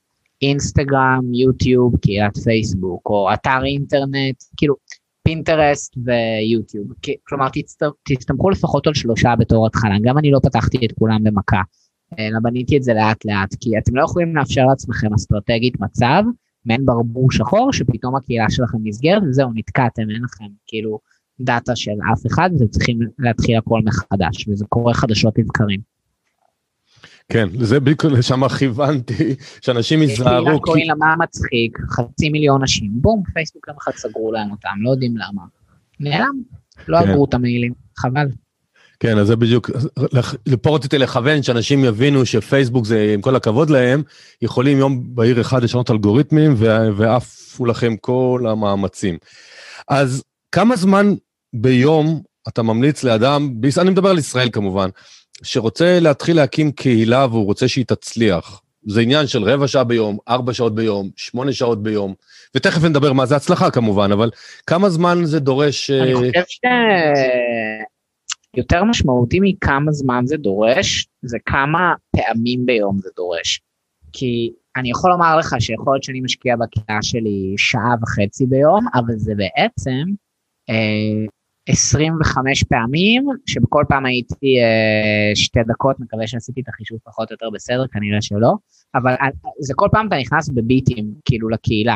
אינסטגרם, יוטיוב, קהילת פייסבוק, או אתר אינטרנט, כאילו, פינטרסט ויוטיוב. כלומר, תסתמכו לפחות על שלושה בתור התחלה. גם אני לא פתחתי את כולם במכה, אלא בניתי את זה לאט לאט, כי אתם לא יכולים לאפשר לעצמכם אסטרטגית מצב, מעין ברבור שחור, שפתאום הקהילה שלכם נסגרת, וזהו, נתקעתם, אין לכם כאילו דאטה של אף אחד, ואתם צריכים להתחיל הכל מחדש, וזה קורה חדשות לבקרים. כן, זה בדיוק לשם כיוונתי, שאנשים ייזהרו. כי... קוראים לה מה מצחיק, חצי מיליון אנשים, בום, פייסבוק יום אחד סגרו להם אותם, לא יודעים למה. נעלם, לא כן. עברו את המיילים, חבל. כן, אז זה בדיוק, לפה רציתי לכוון, שאנשים יבינו שפייסבוק זה, עם כל הכבוד להם, יכולים יום בהיר אחד לשנות אלגוריתמים, ועפו לכם כל המאמצים. אז כמה זמן ביום אתה ממליץ לאדם, אני מדבר על ישראל כמובן, שרוצה להתחיל להקים קהילה והוא רוצה שהיא תצליח. זה עניין של רבע שעה ביום, ארבע שעות ביום, שמונה שעות ביום, ותכף נדבר מה זה הצלחה כמובן, אבל כמה זמן זה דורש... אני אה, חושב שיותר משמעותי מכמה זמן זה דורש, זה כמה פעמים ביום זה דורש. כי אני יכול לומר לך שיכול להיות שאני משקיע בקהילה שלי שעה וחצי ביום, אבל זה בעצם אה, 25 פעמים, שבכל פעם הייתי אה, שתי דקות, מקווה שעשיתי את החישוב פחות או יותר בסדר, כנראה שלא, אבל אה, זה כל פעם אתה נכנס בביטים, כאילו, לקהילה.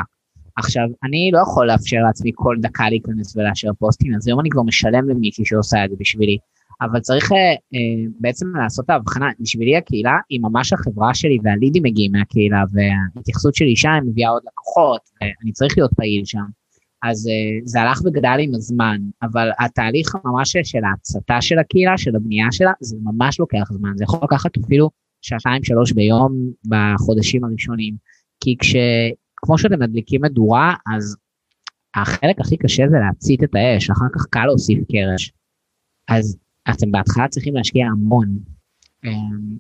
עכשיו, אני לא יכול לאפשר לעצמי כל דקה להיכנס ולאשר פוסטים, אז היום אני כבר משלם למישהי שעושה את זה בשבילי. אבל צריך אה, אה, בעצם לעשות את ההבחנה, בשבילי הקהילה היא ממש החברה שלי והלידים מגיעים מהקהילה וההתייחסות שלי שם מביאה עוד לקוחות ואני צריך להיות פעיל שם. אז אה, זה הלך וגדל עם הזמן, אבל התהליך ממש של ההצתה של הקהילה, של הבנייה שלה, זה ממש לוקח זמן, זה יכול לקחת אפילו שעתיים שלוש ביום בחודשים הראשונים, כי כש... כמו שאתם מדליקים מדורה, אז החלק הכי קשה זה להצית את האש, אחר כך קל להוסיף קרש. אז אתם בהתחלה צריכים להשקיע המון. אמ,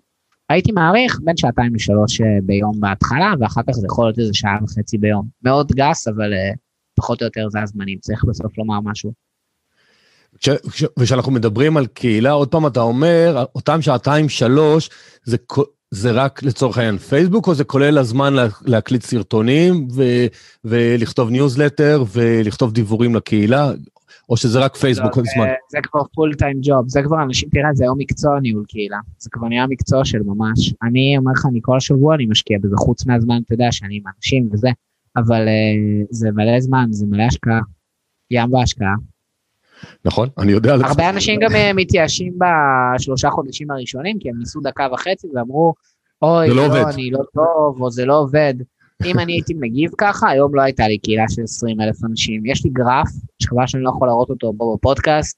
הייתי מעריך בין שעתיים לשלוש אה, ביום בהתחלה, ואחר כך זה יכול להיות איזה שעה וחצי ביום. מאוד גס, אבל uh, פחות או יותר זה הזמנים, צריך בסוף לומר משהו. וכשאנחנו מדברים על קהילה, עוד פעם אתה אומר, אותם שעתיים שלוש, זה, זה רק לצורך העניין פייסבוק, או זה כולל הזמן לה, להקליט סרטונים ו, ולכתוב ניוזלטר ולכתוב דיבורים לקהילה? או שזה רק פייסבוק כל זמן? זה כבר full time job, זה כבר אנשים, תראה, זה היום מקצוע ניהול קהילה, זה כבר נהיה מקצוע של ממש. אני אומר לך, אני כל השבוע אני משקיע בזה, חוץ מהזמן, אתה יודע, שאני עם אנשים וזה, אבל uh, זה מלא זמן, זה מלא השקעה, ים בהשקעה. נכון, אני יודע הרבה אנשים גם אה, מתייאשים בשלושה חודשים הראשונים, כי הם ניסו דקה וחצי ואמרו, אוי, לא, לא אני לא טוב, או זה לא עובד. אם אני הייתי מגיב ככה, היום לא הייתה לי קהילה של 20 אלף אנשים. יש לי גרף, שחבל שאני לא יכול להראות אותו פה בפודקאסט,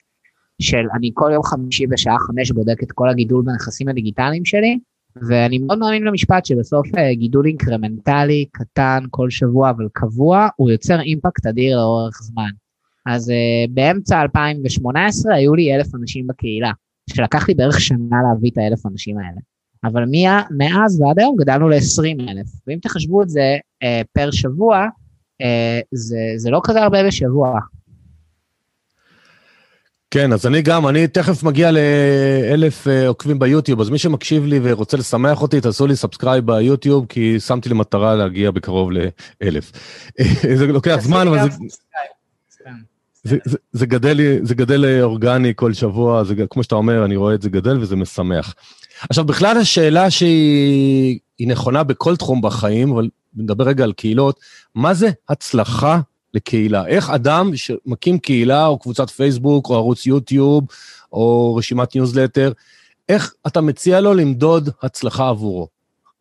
של אני כל יום חמישי בשעה חמש בודק את כל הגידול בנכסים הדיגיטליים שלי, ואני מאוד מאמין למשפט שבסוף אה, גידול אינקרמנטלי, קטן, כל שבוע, אבל קבוע, הוא יוצר אימפקט אדיר לאורך זמן. אז uh, באמצע 2018 היו לי אלף אנשים בקהילה, שלקח לי בערך שנה להביא את האלף אנשים האלה. אבל מיה, מאז ועד היום גדלנו ל-20 אלף, ואם תחשבו את זה אה, per שבוע, אה, זה, זה לא כזה הרבה בשבוע. כן, אז אני גם, אני תכף מגיע לאלף אה, עוקבים ביוטיוב, אז מי שמקשיב לי ורוצה לשמח אותי, תעשו לי subscribe ביוטיוב, כי שמתי לי מטרה להגיע בקרוב לאלף. זה לוקח זמן, אבל זה... זה, זה, זה, גדל, זה גדל אורגני כל שבוע, זה, כמו שאתה אומר, אני רואה את זה גדל וזה משמח. עכשיו, בכלל השאלה שהיא נכונה בכל תחום בחיים, אבל נדבר רגע על קהילות, מה זה הצלחה לקהילה? איך אדם שמקים קהילה או קבוצת פייסבוק או ערוץ יוטיוב או רשימת ניוזלטר, איך אתה מציע לו למדוד הצלחה עבורו?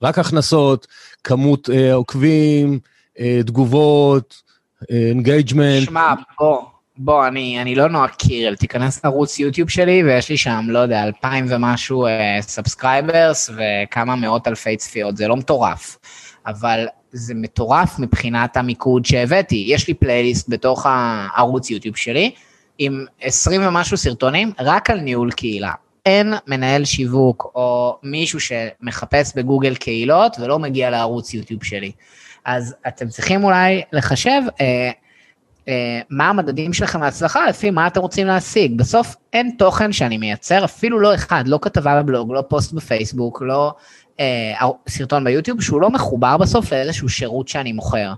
רק הכנסות, כמות אה, עוקבים, אה, תגובות, engagement. אה, שמע, בוא, בוא, אני, אני לא נועה קירל, תיכנס לערוץ יוטיוב שלי ויש לי שם, לא יודע, אלפיים ומשהו subscribers uh, וכמה מאות אלפי צפיות, זה לא מטורף, אבל זה מטורף מבחינת המיקוד שהבאתי. יש לי פלייליסט בתוך הערוץ יוטיוב שלי עם עשרים ומשהו סרטונים רק על ניהול קהילה. אין מנהל שיווק או מישהו שמחפש בגוגל קהילות ולא מגיע לערוץ יוטיוב שלי. אז אתם צריכים אולי לחשב, אה, אה, מה המדדים שלכם להצלחה, לפי מה אתם רוצים להשיג. בסוף אין תוכן שאני מייצר, אפילו לא אחד, לא כתבה בבלוג, לא פוסט בפייסבוק, לא אה, סרטון ביוטיוב, שהוא לא מחובר בסוף לאיזשהו שירות שאני מוכר.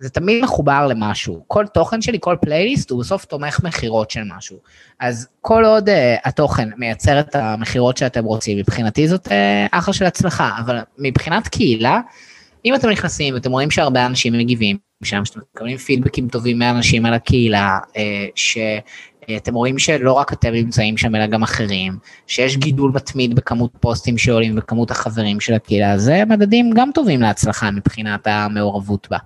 זה תמיד מחובר למשהו. כל תוכן שלי, כל פלייליסט, הוא בסוף תומך מכירות של משהו. אז כל עוד אה, התוכן מייצר את המכירות שאתם רוצים, מבחינתי זאת אה, אחלה של הצלחה, אבל מבחינת קהילה, אם אתם נכנסים ואתם רואים שהרבה אנשים מגיבים שם, שאתם מקבלים פידבקים טובים מאנשים על הקהילה, אה, שאתם רואים שלא רק אתם נמצאים שם אלא גם אחרים, שיש גידול מתמיד בכמות פוסטים שעולים וכמות החברים של הקהילה, זה מדדים גם טובים להצלחה מבחינת המעורבות בה.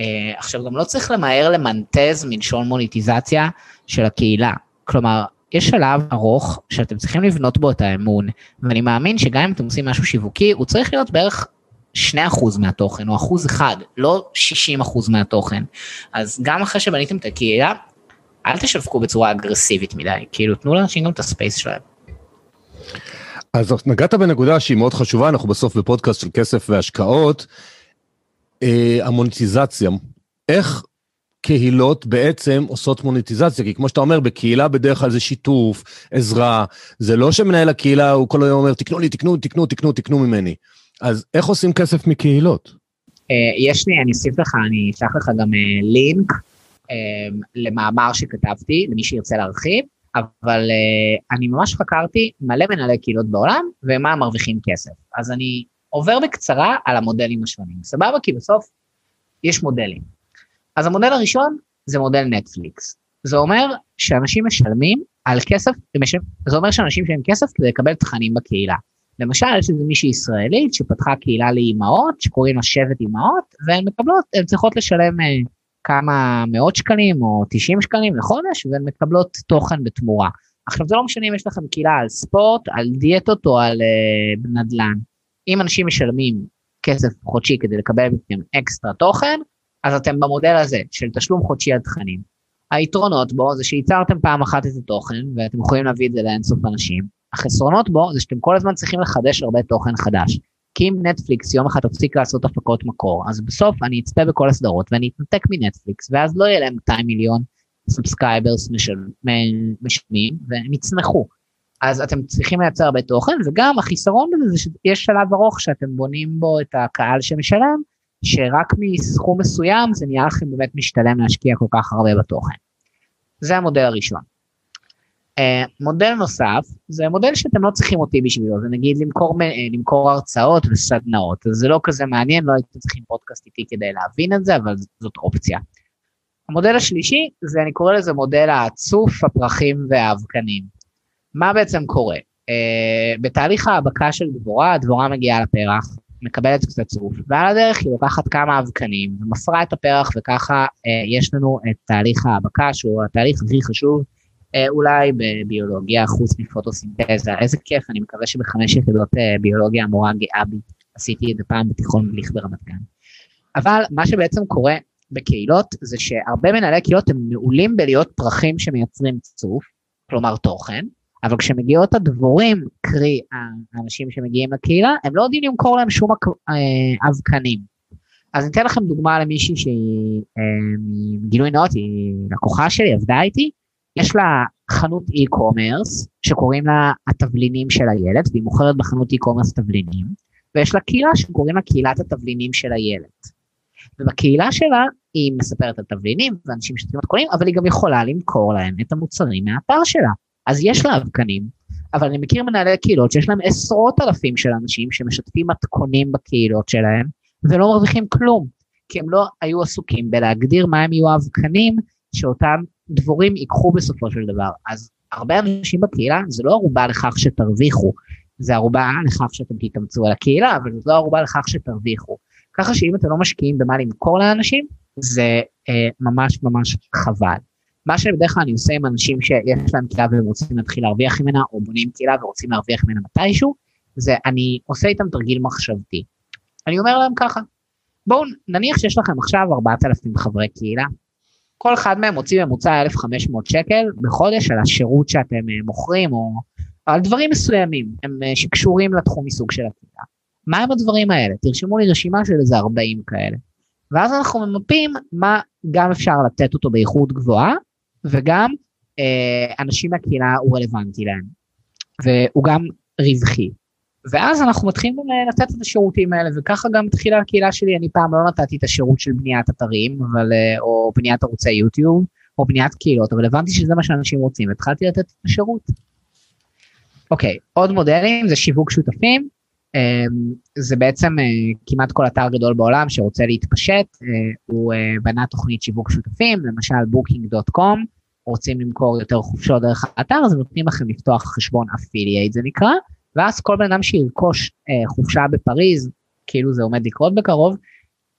אה, עכשיו גם לא צריך למהר למנטז מלשון מוניטיזציה של הקהילה, כלומר יש שלב ארוך שאתם צריכים לבנות בו את האמון, ואני מאמין שגם אם אתם עושים משהו שיווקי, הוא צריך להיות בערך 2% מהתוכן, או אחוז אחד, לא 60% מהתוכן. אז גם אחרי שבניתם את הקהילה, אל תשווקו בצורה אגרסיבית מדי, כאילו תנו לאנשים גם את הספייס שלהם. אז נגעת בנקודה שהיא מאוד חשובה, אנחנו בסוף בפודקאסט של כסף והשקעות. אה, המוניטיזציה, איך קהילות בעצם עושות מוניטיזציה, כי כמו שאתה אומר, בקהילה בדרך כלל זה שיתוף, עזרה, זה לא שמנהל הקהילה הוא כל היום אומר, תקנו לי, תקנו, תקנו, תקנו, תקנו ממני. אז איך עושים כסף מקהילות? יש לי, אני אוסיף לך, אני אשלח לך גם לינק למאמר שכתבתי, למי שירצה להרחיב, אבל אני ממש חקרתי מלא מנהלי קהילות בעולם, ומה מרוויחים כסף. אז אני עובר בקצרה על המודלים השונים, סבבה? כי בסוף יש מודלים. אז המודל הראשון זה מודל נטפליקס. זה אומר שאנשים משלמים על כסף, זה אומר שאנשים משלמים כסף כדי לקבל תכנים בקהילה. למשל, יש איזה מישהי ישראלית שפתחה קהילה לאימהות, שקוראים לה שבט אימהות, והן מקבלות, הן צריכות לשלם אה, כמה מאות שקלים או 90 שקלים לחודש, והן מקבלות תוכן בתמורה. עכשיו זה לא משנה אם יש לכם קהילה על ספורט, על דיאטות או על אה, נדל"ן. אם אנשים משלמים כסף חודשי כדי לקבל מכם אקסטרה תוכן, אז אתם במודל הזה של תשלום חודשי על תכנים. היתרונות בו זה שייצרתם פעם אחת את התוכן ואתם יכולים להביא את זה לאינסוף אנשים. החסרונות בו זה שאתם כל הזמן צריכים לחדש הרבה תוכן חדש. כי אם נטפליקס יום אחד תפסיק לעשות הפקות מקור, אז בסוף אני אצפה בכל הסדרות ואני אתנתק מנטפליקס, ואז לא יהיה להם 200 מיליון subscribers משלמים, והם יצנחו. אז אתם צריכים לייצר הרבה תוכן, וגם החיסרון בזה זה שיש שלב ארוך שאתם בונים בו את הקהל שמשלם, שרק מסכום מסוים זה נהיה לכם באמת משתלם להשקיע כל כך הרבה בתוכן. זה המודל הראשון. מודל נוסף זה מודל שאתם לא צריכים אותי בשבילו, זה נגיד למכור, uh, למכור הרצאות וסדנאות, אז זה לא כזה מעניין, לא הייתם צריכים פודקאסט איתי כדי להבין את זה, אבל זאת אופציה. המודל השלישי זה אני קורא לזה מודל הצוף, הפרחים והאבקנים. מה בעצם קורה? Uh, בתהליך ההאבקה של דבורה, הדבורה מגיעה לפרח, מקבלת קצת צוף, ועל הדרך היא לוקחת כמה אבקנים ומפרה את הפרח וככה uh, יש לנו את תהליך ההאבקה שהוא התהליך הכי חשוב אולי בביולוגיה חוץ מפוטוסינתזה, איזה כיף, אני מקווה שבחמש יחידות uh, ביולוגיה המורה גאה בי, עשיתי את זה פעם בתיכון בליך ברמת גן. אבל מה שבעצם קורה בקהילות זה שהרבה מנהלי קהילות הם מעולים בלהיות פרחים שמייצרים צוף, כלומר תוכן, אבל כשמגיעות הדבורים, קרי האנשים שמגיעים לקהילה, הם לא יודעים למכור להם שום אה, אבקנים. אז אני אתן לכם דוגמה למישהי שהיא, אה, גילוי נאות, היא לקוחה שלי, עבדה איתי, יש לה חנות e-commerce שקוראים לה התבלינים של הילד, והיא מוכרת בחנות e-commerce תבלינים, ויש לה קהילה שקוראים לה קהילת התבלינים של הילד. ובקהילה שלה היא מספרת על תבלינים ואנשים שתיים מתכונים, אבל היא גם יכולה למכור להם את המוצרים מהאתר שלה. אז יש לה אבקנים, אבל אני מכיר מנהלי קהילות שיש להם עשרות אלפים של אנשים שמשתפים מתכונים בקהילות שלהם, ולא מרוויחים כלום, כי הם לא היו עסוקים בלהגדיר מה הם יהיו האבקנים שאותם דבורים ייקחו בסופו של דבר. אז הרבה אנשים בקהילה זה לא ערובה לכך שתרוויחו, זה ערובה לכך שאתם תתאמצו על הקהילה, אבל זה לא ערובה לכך שתרוויחו. ככה שאם אתם לא משקיעים במה למכור לאנשים, זה אה, ממש ממש חבל. מה שבדרך כלל אני עושה עם אנשים שיש להם קהילה והם רוצים להתחיל להרוויח ממנה, או בונים קהילה ורוצים להרוויח ממנה מתישהו, זה אני עושה איתם תרגיל מחשבתי. אני אומר להם ככה, בואו נניח שיש לכם עכשיו 4,000 חברי קהילה, כל אחד מהם מוציא ממוצע 1,500 שקל בחודש על השירות שאתם אה, מוכרים, או על דברים מסוימים, הם אה, שקשורים לתחום מסוג של הקהילה. מה הם הדברים האלה? תרשמו לי רשימה של איזה 40 כאלה. ואז אנחנו ממפים מה גם אפשר לתת אותו באיכות גבוהה, וגם אה, אנשים מהקהילה הוא רלוונטי להם, והוא גם רווחי. ואז אנחנו מתחילים לתת את השירותים האלה, וככה גם התחילה הקהילה שלי, אני פעם לא נתתי את השירות של בניית אתרים, אבל, אה, או בניית ערוצי יוטיוב, או בניית קהילות, אבל הבנתי שזה מה שאנשים רוצים, והתחלתי לתת את השירות. אוקיי, עוד מודלים זה שיווק שותפים, אה, זה בעצם אה, כמעט כל אתר גדול בעולם שרוצה להתפשט, הוא בנה תוכנית שיווק שותפים, למשל booking.com, רוצים למכור יותר חופשות דרך האתר, אז נותנים לכם לפתוח חשבון אפילייט זה נקרא, ואז כל בן אדם שירכוש אה, חופשה בפריז, כאילו זה עומד לקרות בקרוב,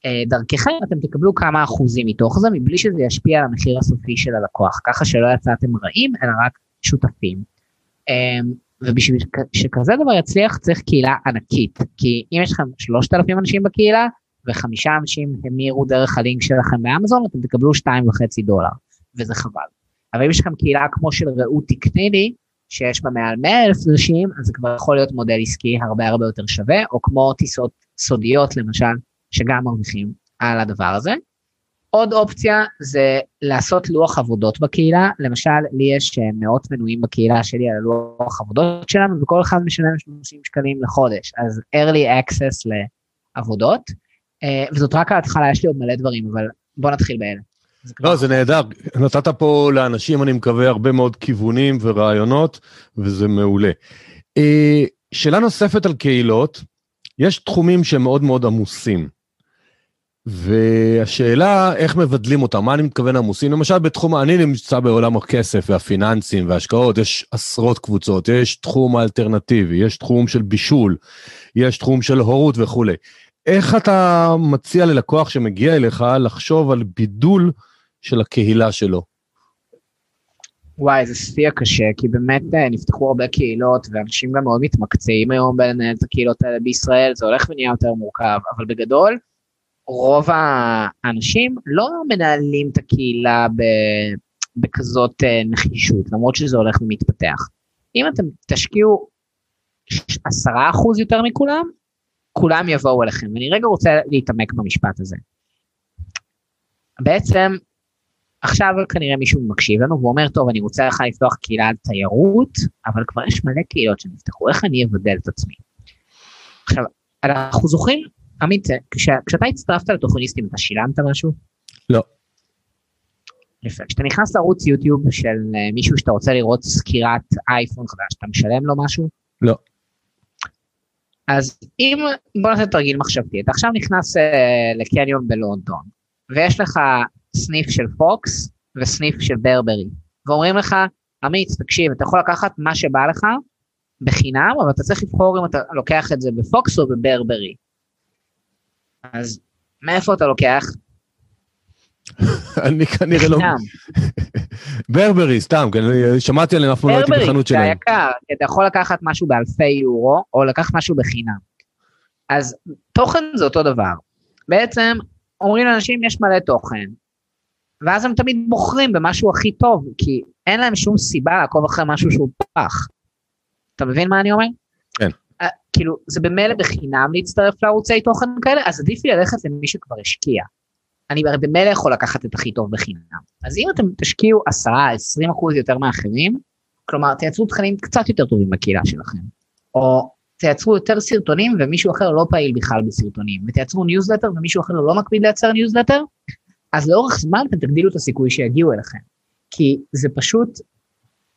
אה, דרככם אתם תקבלו כמה אחוזים מתוך זה, מבלי שזה ישפיע על המחיר הסופי של הלקוח, ככה שלא יצאתם רעים, אלא רק שותפים. אה, ובשביל שכזה דבר יצליח צריך קהילה ענקית, כי אם יש לכם 3,000 אנשים בקהילה, וחמישה אנשים המירו דרך הלינק שלכם באמזון, אתם תקבלו 2.5 דולר, וזה חבל. אבל אם יש לכם קהילה כמו של רעות תקני לי, שיש בה מעל 100 אלף אנשים, אז זה כבר יכול להיות מודל עסקי הרבה הרבה יותר שווה, או כמו טיסות סודיות למשל, שגם מרוויחים על הדבר הזה. עוד אופציה זה לעשות לוח עבודות בקהילה, למשל לי יש אה, מאות מנויים בקהילה שלי על לוח עבודות שלנו וכל אחד משלם 30 שקלים לחודש, אז early access לעבודות, אה, וזאת רק ההתחלה, יש לי עוד מלא דברים, אבל בוא נתחיל באלה. לא, זה נהדר, נתת פה לאנשים, אני מקווה, הרבה מאוד כיוונים ורעיונות, וזה מעולה. אה, שאלה נוספת על קהילות, יש תחומים שהם מאוד מאוד עמוסים. והשאלה איך מבדלים אותם, מה אני מתכוון עמוסים? למשל בתחום, אני נמצא בעולם הכסף והפיננסים וההשקעות, יש עשרות קבוצות, יש תחום האלטרנטיבי, יש תחום של בישול, יש תחום של הורות וכולי. איך אתה מציע ללקוח שמגיע אליך לחשוב על בידול של הקהילה שלו? וואי, זה שיא קשה, כי באמת אה, נפתחו הרבה קהילות, ואנשים גם מאוד מתמקצעים היום בלנהל את הקהילות האלה בישראל, זה הולך ונהיה יותר מורכב, אבל בגדול, רוב האנשים לא מנהלים את הקהילה בכזאת אה, נחישות, למרות שזה הולך ומתפתח. אם אתם תשקיעו עשרה אחוז יותר מכולם, כולם יבואו אליכם. ואני רגע רוצה להתעמק במשפט הזה. בעצם, עכשיו כנראה מישהו מקשיב לנו ואומר, טוב, אני רוצה לך לפתוח קהילה על תיירות, אבל כבר יש מלא קהילות שנפתחו, איך אני אבדל את עצמי? עכשיו, אנחנו זוכרים עמית, כש, כשאתה הצטרפת לתוכניסטים, אתה שילמת משהו? לא. יפה. כשאתה נכנס לערוץ יוטיוב של אה, מישהו שאתה רוצה לראות סקירת אייפון חדש, אתה משלם לו משהו? לא. אז אם, בוא נעשה תרגיל מחשבתי, אתה עכשיו נכנס uh, לקניון בלונדון, ויש לך סניף של פוקס וסניף של ברברי, ואומרים לך, עמית, תקשיב, אתה יכול לקחת מה שבא לך בחינם, אבל אתה צריך לבחור אם אתה לוקח את זה בפוקס או בברברי. אז מאיפה אתה לוקח? אני כנראה לא... ברברי, סתם, שמעתי עליהם, אף פעם לא הייתי בחנות שלהם. ברברי, זה יקר, אתה יכול לקחת משהו באלפי יורו, או לקחת משהו בחינם. אז תוכן זה אותו דבר. בעצם אומרים לאנשים יש מלא תוכן, ואז הם תמיד בוחרים במשהו הכי טוב, כי אין להם שום סיבה לעקוב אחרי משהו שהוא פח. אתה מבין מה אני אומר? כן. אה, כאילו, זה במילא בחינם להצטרף לערוצי תוכן כאלה, אז עדיף לי ללכת למי שכבר השקיע. אני הרי במילא יכול לקחת את הכי טוב בחינם. אז אם אתם תשקיעו 10-20 אחוז יותר מאחרים, כלומר, תייצרו תכנים קצת יותר טובים בקהילה שלכם. או תייצרו יותר סרטונים ומישהו אחר לא פעיל בכלל בסרטונים, ותייצרו ניוזלטר ומישהו אחר לא מקפיד לייצר ניוזלטר, אז לאורך זמן אתם תגדילו את הסיכוי שיגיעו אליכם. כי זה פשוט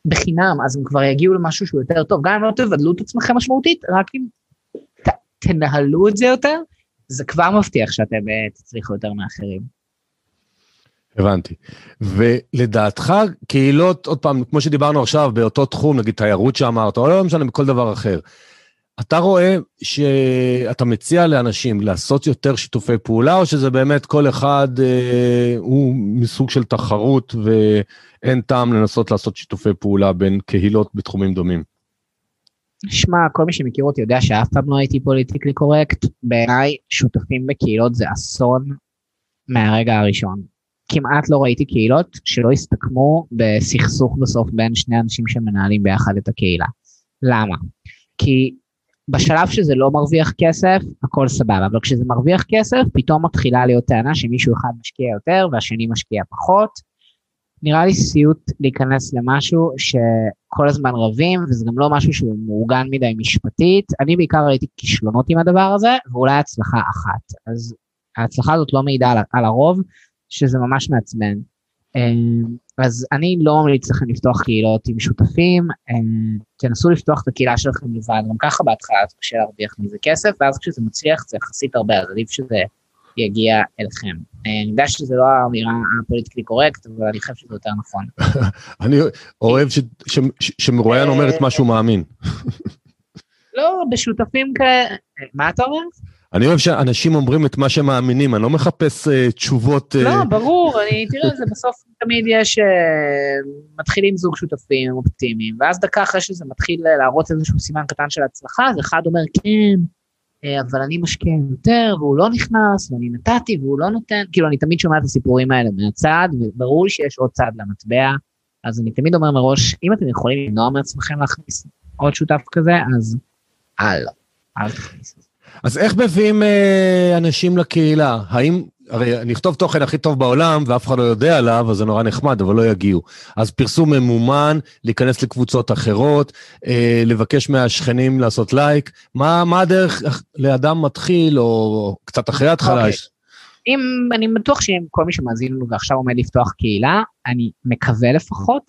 בחינם, אז הם כבר יגיעו למשהו שהוא יותר טוב. גם אם לא תבדלו את עצמכם משמעותית, רק אם ת, תנהלו את זה יותר, זה כבר מבטיח שאתם uh, תצליחו יותר מאחרים. הבנתי. ולדעתך, קהילות, עוד פעם, כמו שדיברנו עכשיו, באותו תחום, נגיד תיירות שאמרת, או לא משנה, בכל דבר אחר, אתה רואה שאתה מציע לאנשים לעשות יותר שיתופי פעולה, או שזה באמת כל אחד אה, הוא מסוג של תחרות ואין טעם לנסות לעשות שיתופי פעולה בין קהילות בתחומים דומים? שמע, כל מי שמכיר אותי יודע שאף פעם לא הייתי פוליטיקלי קורקט. בעיניי, שותפים בקהילות זה אסון מהרגע הראשון. כמעט לא ראיתי קהילות שלא הסתכמו בסכסוך בסוף בין שני אנשים שמנהלים ביחד את הקהילה. למה? כי בשלב שזה לא מרוויח כסף, הכל סבבה, אבל כשזה מרוויח כסף, פתאום מתחילה להיות טענה שמישהו אחד משקיע יותר והשני משקיע פחות. נראה לי סיוט להיכנס למשהו שכל הזמן רבים, וזה גם לא משהו שהוא מאורגן מדי משפטית. אני בעיקר ראיתי כישלונות עם הדבר הזה, ואולי הצלחה אחת. אז ההצלחה הזאת לא מעידה על, על הרוב, שזה ממש מעצבן. אז אני לא ממליץ לכם לפתוח קהילות עם שותפים, תנסו לפתוח את הקהילה שלכם לבד, גם ככה בהתחלה זה קשה להרוויח מזה כסף, ואז כשזה מצליח זה יחסית הרבה, אז עדיף שזה יגיע אליכם. אני יודע שזה לא האמירה הפוליטיקלי קורקט, אבל אני חושב שזה יותר נכון. אני אוהב שמרואיין אומר את מה שהוא מאמין. לא, בשותפים כאלה, מה אתה אומר? אני אוהב שאנשים אומרים את מה שהם מאמינים, אני לא מחפש uh, תשובות... Uh... לא, ברור, אני, תראה, זה בסוף תמיד יש, uh, מתחילים זוג שותפים אופטימיים, ואז דקה אחרי שזה מתחיל להראות איזשהו סימן קטן של הצלחה, אז אחד אומר, כן, uh, אבל אני משקיע יותר, והוא לא נכנס, ואני נתתי, והוא לא נותן, כאילו, אני תמיד שומע את הסיפורים האלה מהצד, וברור לי שיש עוד צד למטבע, אז אני תמיד אומר מראש, אם אתם יכולים למנוע מעצמכם להכניס עוד שותף כזה, אז הלאה, אל תכניסו. אז איך מביאים אה, אנשים לקהילה? האם הרי אני אכתוב תוכן הכי טוב בעולם, ואף אחד לא יודע עליו, אז זה נורא נחמד, אבל לא יגיעו. אז פרסום ממומן, להיכנס לקבוצות אחרות, אה, לבקש מהשכנים לעשות לייק. מה, מה הדרך לאדם מתחיל, או קצת אחרי ההתחלה? Okay. אוקיי. אם, אני בטוח שאם כל מי שמאזין לנו ועכשיו עומד לפתוח קהילה, אני מקווה לפחות,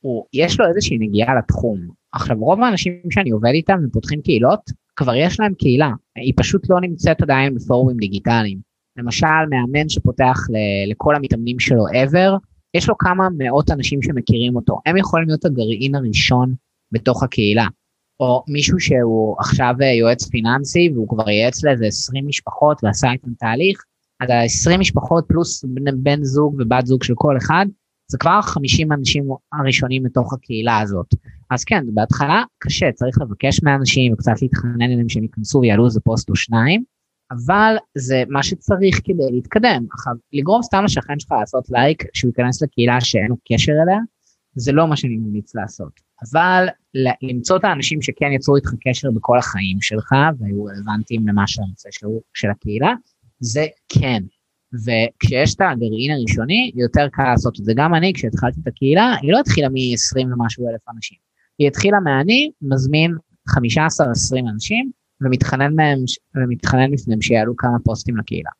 הוא, יש לו איזושהי נגיעה לתחום. עכשיו, רוב האנשים שאני עובד איתם ופותחים קהילות, כבר יש להם קהילה, היא פשוט לא נמצאת עדיין בפורומים דיגיטליים. למשל, מאמן שפותח לכל המתאמנים שלו ever, יש לו כמה מאות אנשים שמכירים אותו, הם יכולים להיות הגרעין הראשון בתוך הקהילה. או מישהו שהוא עכשיו יועץ פיננסי והוא כבר ייעץ לאיזה 20 משפחות ועשה איתם תהליך, אז ה-20 משפחות פלוס בן, בן זוג ובת זוג של כל אחד, זה כבר 50 אנשים הראשונים בתוך הקהילה הזאת. אז כן, בהתחלה קשה, צריך לבקש מאנשים וקצת להתחנן אליהם שהם ייכנסו ויעלו איזה פוסט או שניים, אבל זה מה שצריך כדי להתקדם. עכשיו, לגרום סתם לשכן שלך לעשות לייק, שהוא ייכנס לקהילה שאין לו קשר אליה, זה לא מה שאני ממליץ לעשות. אבל למצוא את האנשים שכן יצרו איתך קשר בכל החיים שלך, והיו רלוונטיים למה שהנושא של, של הקהילה, זה כן. וכשיש את הגרעין הראשוני, יותר קל לעשות את זה. גם אני, כשהתחלתי את הקהילה, היא לא התחילה מ-20 ומשהו אלף אנשים. היא התחילה מאני, מזמין 15-20 אנשים, ומתחנן מהם, ומתחנן בפניהם שיעלו כמה פוסטים לקהילה.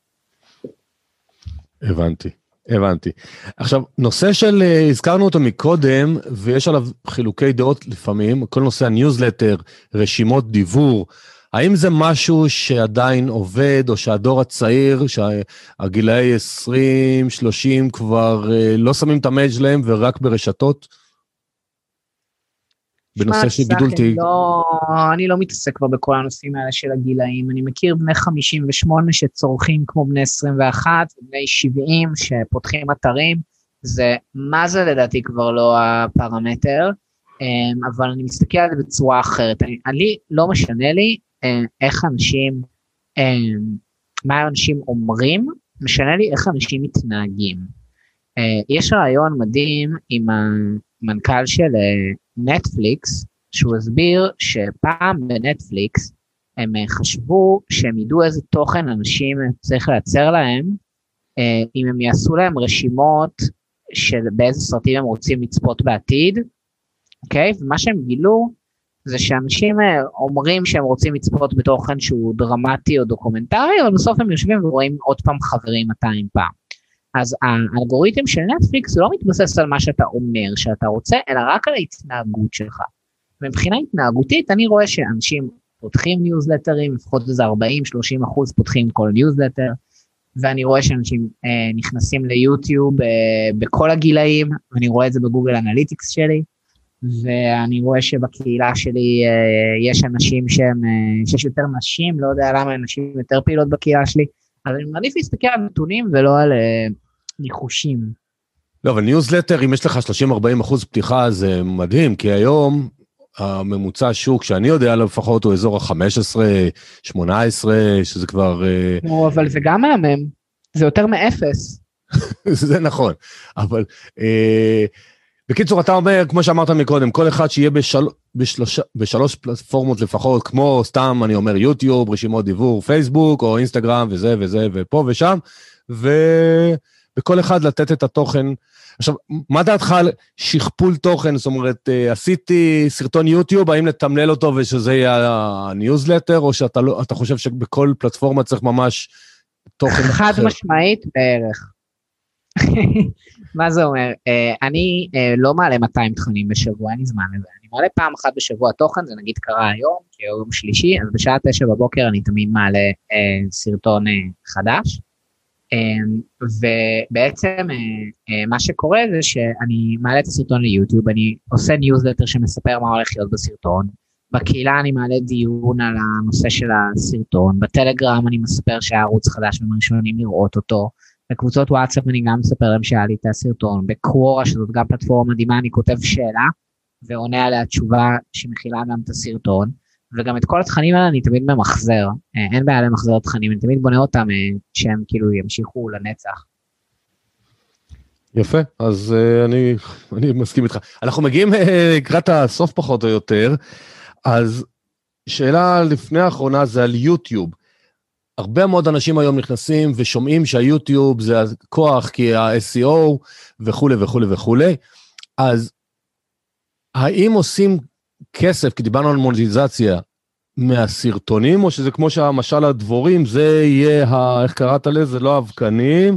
הבנתי, הבנתי. עכשיו, נושא של, אה, הזכרנו אותו מקודם, ויש עליו חילוקי דעות לפעמים, כל נושא הניוזלטר, רשימות דיבור, האם זה משהו שעדיין עובד, או שהדור הצעיר, שהגילאי 20-30 כבר אה, לא שמים את המייג' להם ורק ברשתות? בנושא של גידול תהיג. לא, אני לא מתעסק כבר בכל הנושאים האלה של הגילאים. אני מכיר בני 58 שצורכים כמו בני 21, בני 70 שפותחים אתרים. זה, מה זה לדעתי כבר לא הפרמטר, אמ, אבל אני מסתכל על זה בצורה אחרת. אני, אני לא משנה לי אה, איך אנשים, אה, מה אנשים אומרים, משנה לי איך אנשים מתנהגים. אה, יש רעיון מדהים עם המנכ"ל של נטפליקס, שהוא הסביר שפעם בנטפליקס הם חשבו שהם ידעו איזה תוכן אנשים צריך לייצר להם, אם הם יעשו להם רשימות של באיזה סרטים הם רוצים לצפות בעתיד, אוקיי? ומה שהם גילו זה שאנשים אה, אומרים שהם רוצים לצפות בתוכן שהוא דרמטי או דוקומנטרי, אבל בסוף הם יושבים ורואים עוד פעם חברים 200 פעם. אז האלגוריתם של נטפליקס לא מתבסס על מה שאתה אומר שאתה רוצה, אלא רק על ההתנהגות שלך. ומבחינה התנהגותית אני רואה שאנשים פותחים ניוזלטרים, לפחות איזה 40-30 אחוז פותחים כל ניוזלטר, ואני רואה שאנשים אה, נכנסים ליוטיוב אה, בכל הגילאים, ואני רואה את זה בגוגל Analytics שלי. ואני רואה שבקהילה שלי אה, יש אנשים שהם, אה, שיש יותר נשים, לא יודע למה נשים יותר פעילות בקהילה שלי, אז אני מעדיף להסתכל על נתונים ולא על אה, ניחושים. לא, אבל ניוזלטר, אם יש לך 30-40 אחוז פתיחה, זה מדהים, כי היום הממוצע שוק, שאני יודע לפחות, הוא אזור ה-15, 18, שזה כבר... נו, אבל זה גם מהמם, זה יותר מאפס. זה נכון, אבל... אה, בקיצור, אתה אומר, כמו שאמרת מקודם, כל אחד שיהיה בשל... בשלוש... בשלוש פלטפורמות לפחות, כמו סתם, אני אומר, יוטיוב, רשימות דיבור, פייסבוק, או אינסטגרם, וזה וזה, ופה ושם, ובכל אחד לתת את התוכן. עכשיו, מה דעתך על שכפול תוכן? זאת אומרת, אה, עשיתי סרטון יוטיוב, האם לתמלל אותו ושזה יהיה הניוזלטר, או שאתה לא, חושב שבכל פלטפורמה צריך ממש תוכן אחר? חד משמעית בערך. מה זה אומר? Uh, אני uh, לא מעלה 200 תכנים בשבוע, אין לי זמן לזה. מעלה פעם אחת בשבוע תוכן, זה נגיד קרה היום, כי היום שלישי, אז בשעה תשע בבוקר אני תמיד מעלה uh, סרטון uh, חדש. Um, ובעצם uh, uh, מה שקורה זה שאני מעלה את הסרטון ליוטיוב, אני עושה ניוזלטר שמספר מה הולך להיות בסרטון. בקהילה אני מעלה דיון על הנושא של הסרטון, בטלגרם אני מספר שהערוץ חדש והם ראשונים לראות אותו. בקבוצות וואטסאפ אני גם מספר להם שהיה לי את הסרטון, בקוורה שזאת גם פלטפורמה מדהימה, אני כותב שאלה ועונה עליה תשובה שמכילה גם את הסרטון, וגם את כל התכנים האלה אני תמיד ממחזר, אה, אין בעיה למחזר תכנים, אני תמיד בונה אותם אה, שהם כאילו ימשיכו לנצח. יפה, אז uh, אני, אני מסכים איתך. אנחנו מגיעים לקראת הסוף פחות או יותר, אז שאלה לפני האחרונה זה על יוטיוב. הרבה מאוד אנשים היום נכנסים ושומעים שהיוטיוב זה הכוח, כי ה-SEO וכולי וכולי וכולי. אז האם עושים כסף, כי דיברנו על מוניטיזציה, מהסרטונים, או שזה כמו שהמשל הדבורים, זה יהיה, ה, איך קראת לזה? לא האבקנים,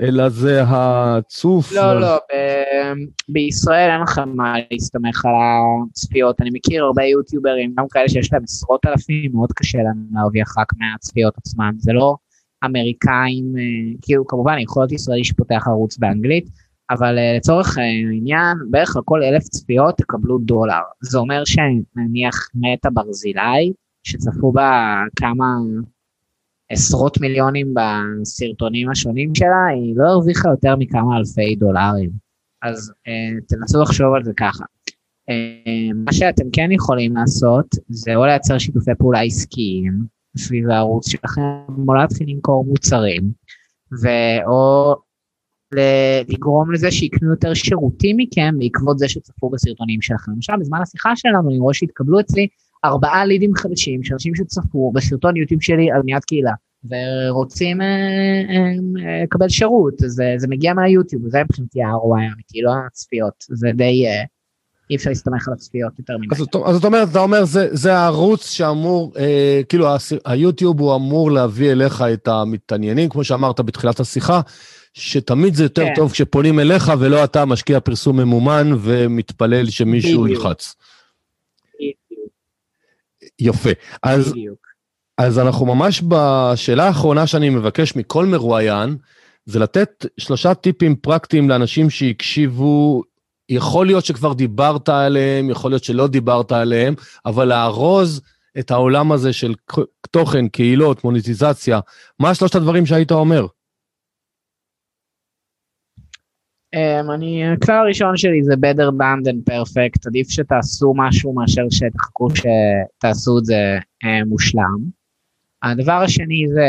אלא זה הצוף. לא, לא, ב- בישראל אין לכם מה להסתמך על הצפיות. אני מכיר הרבה יוטיוברים, גם כאלה שיש להם עשרות אלפים, מאוד קשה להם להרוויח רק מהצפיות עצמן. זה לא אמריקאים, אה, כאילו כמובן יכול להיות ישראלי שפותח ערוץ באנגלית, אבל uh, לצורך העניין, בערך על כל אלף צפיות תקבלו דולר. זה אומר שנניח מתה ברזילי, שצפו בה כמה עשרות מיליונים בסרטונים השונים שלה, היא לא הרוויחה יותר מכמה אלפי דולרים. אז uh, תנסו לחשוב על זה ככה. Uh, מה שאתם כן יכולים לעשות, זה או לייצר שיתופי פעולה עסקיים סביב הערוץ שלכם, או להתחיל למכור מוצרים, ואו לגרום לזה שיקנו יותר שירותים מכם בעקבות זה שצפו בסרטונים שלכם. למשל, בזמן השיחה שלנו, אני רואה שהתקבלו אצלי ארבעה לידים חדשים של אנשים שצפו בסרטון יוטיוב שלי על בניית קהילה, ורוצים אה, אה, אה, לקבל שירות, זה, זה מגיע מהיוטיוב, זה מבחינתי ה-ROI האמיתי, לא הצפיות, זה די... אי אפשר להסתמך על הצפיות יותר מדי. אז, אז זאת אומרת, אתה אומר, זה, זה הערוץ שאמור, אה, כאילו, היוטיוב הוא אמור להביא אליך את המתעניינים, כמו שאמרת בתחילת השיחה, שתמיד זה יותר כן. טוב כשפונים אליך ולא אתה משקיע פרסום ממומן ומתפלל שמישהו ילחץ. יפה. אז, אז אנחנו ממש בשאלה האחרונה שאני מבקש מכל מרואיין, זה לתת שלושה טיפים פרקטיים לאנשים שהקשיבו. יכול להיות שכבר דיברת עליהם, יכול להיות שלא דיברת עליהם, אבל לארוז את העולם הזה של תוכן, קהילות, מוניטיזציה, מה שלושת הדברים שהיית אומר? Um, אני, הכלל הראשון שלי זה better done than perfect, עדיף שתעשו משהו מאשר שתחכו שתעשו את זה uh, מושלם. הדבר השני זה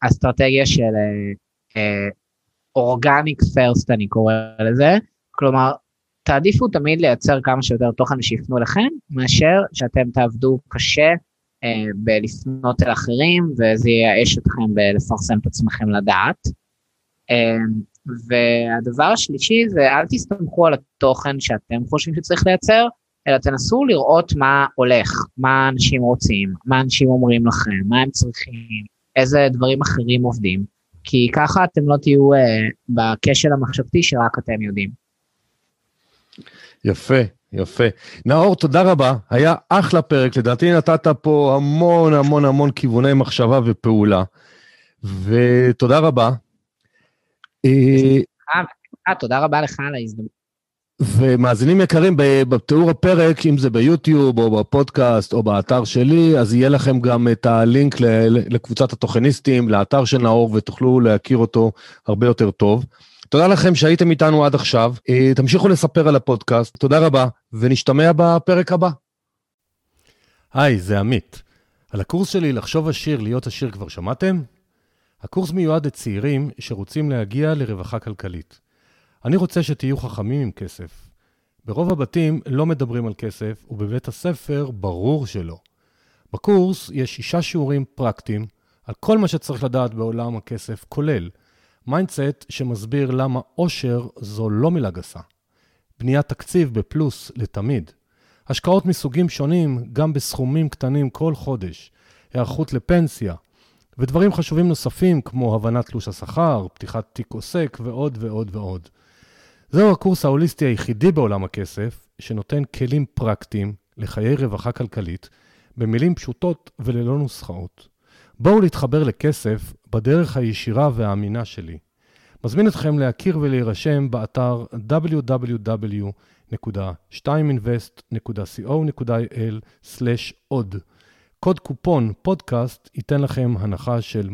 אסטרטגיה של אורגניק uh, פרסט אני קורא לזה, כלומר תעדיפו תמיד לייצר כמה שיותר תוכן שיפנו לכם, מאשר שאתם תעבדו קשה uh, בלפנות אל אחרים וזה ייאש אתכם בלפרסם את עצמכם לדעת. Uh, והדבר השלישי זה אל תסתמכו על התוכן שאתם חושבים שצריך לייצר, אלא תנסו לראות מה הולך, מה אנשים רוצים, מה אנשים אומרים לכם, מה הם צריכים, איזה דברים אחרים עובדים, כי ככה אתם לא תהיו uh, בכשל המחשבתי שרק אתם יודעים. יפה, יפה. נאור, תודה רבה, היה אחלה פרק, לדעתי נתת פה המון המון המון כיווני מחשבה ופעולה, ותודה רבה. אה, תודה רבה לך על ההזדמנות. ומאזינים יקרים, בתיאור הפרק, אם זה ביוטיוב או בפודקאסט או באתר שלי, אז יהיה לכם גם את הלינק לקבוצת התוכניסטים, לאתר של נאור, ותוכלו להכיר אותו הרבה יותר טוב. תודה לכם שהייתם איתנו עד עכשיו. אה, תמשיכו לספר על הפודקאסט. תודה רבה, ונשתמע בפרק הבא. היי, זה עמית. על הקורס שלי לחשוב עשיר, להיות עשיר כבר שמעתם? הקורס מיועד לצעירים שרוצים להגיע לרווחה כלכלית. אני רוצה שתהיו חכמים עם כסף. ברוב הבתים לא מדברים על כסף, ובבית הספר ברור שלא. בקורס יש שישה שיעורים פרקטיים על כל מה שצריך לדעת בעולם הכסף, כולל mindset שמסביר למה עושר זו לא מילה גסה. בניית תקציב בפלוס לתמיד. השקעות מסוגים שונים, גם בסכומים קטנים כל חודש. היערכות לפנסיה, ודברים חשובים נוספים כמו הבנת תלוש השכר, פתיחת תיק עוסק ועוד ועוד ועוד. זהו הקורס ההוליסטי היחידי בעולם הכסף, שנותן כלים פרקטיים לחיי רווחה כלכלית, במילים פשוטות וללא נוסחאות. בואו להתחבר לכסף בדרך הישירה והאמינה שלי. מזמין אתכם להכיר ולהירשם באתר www.2invest.co.il/עוד. קוד קופון פודקאסט ייתן לכם הנחה של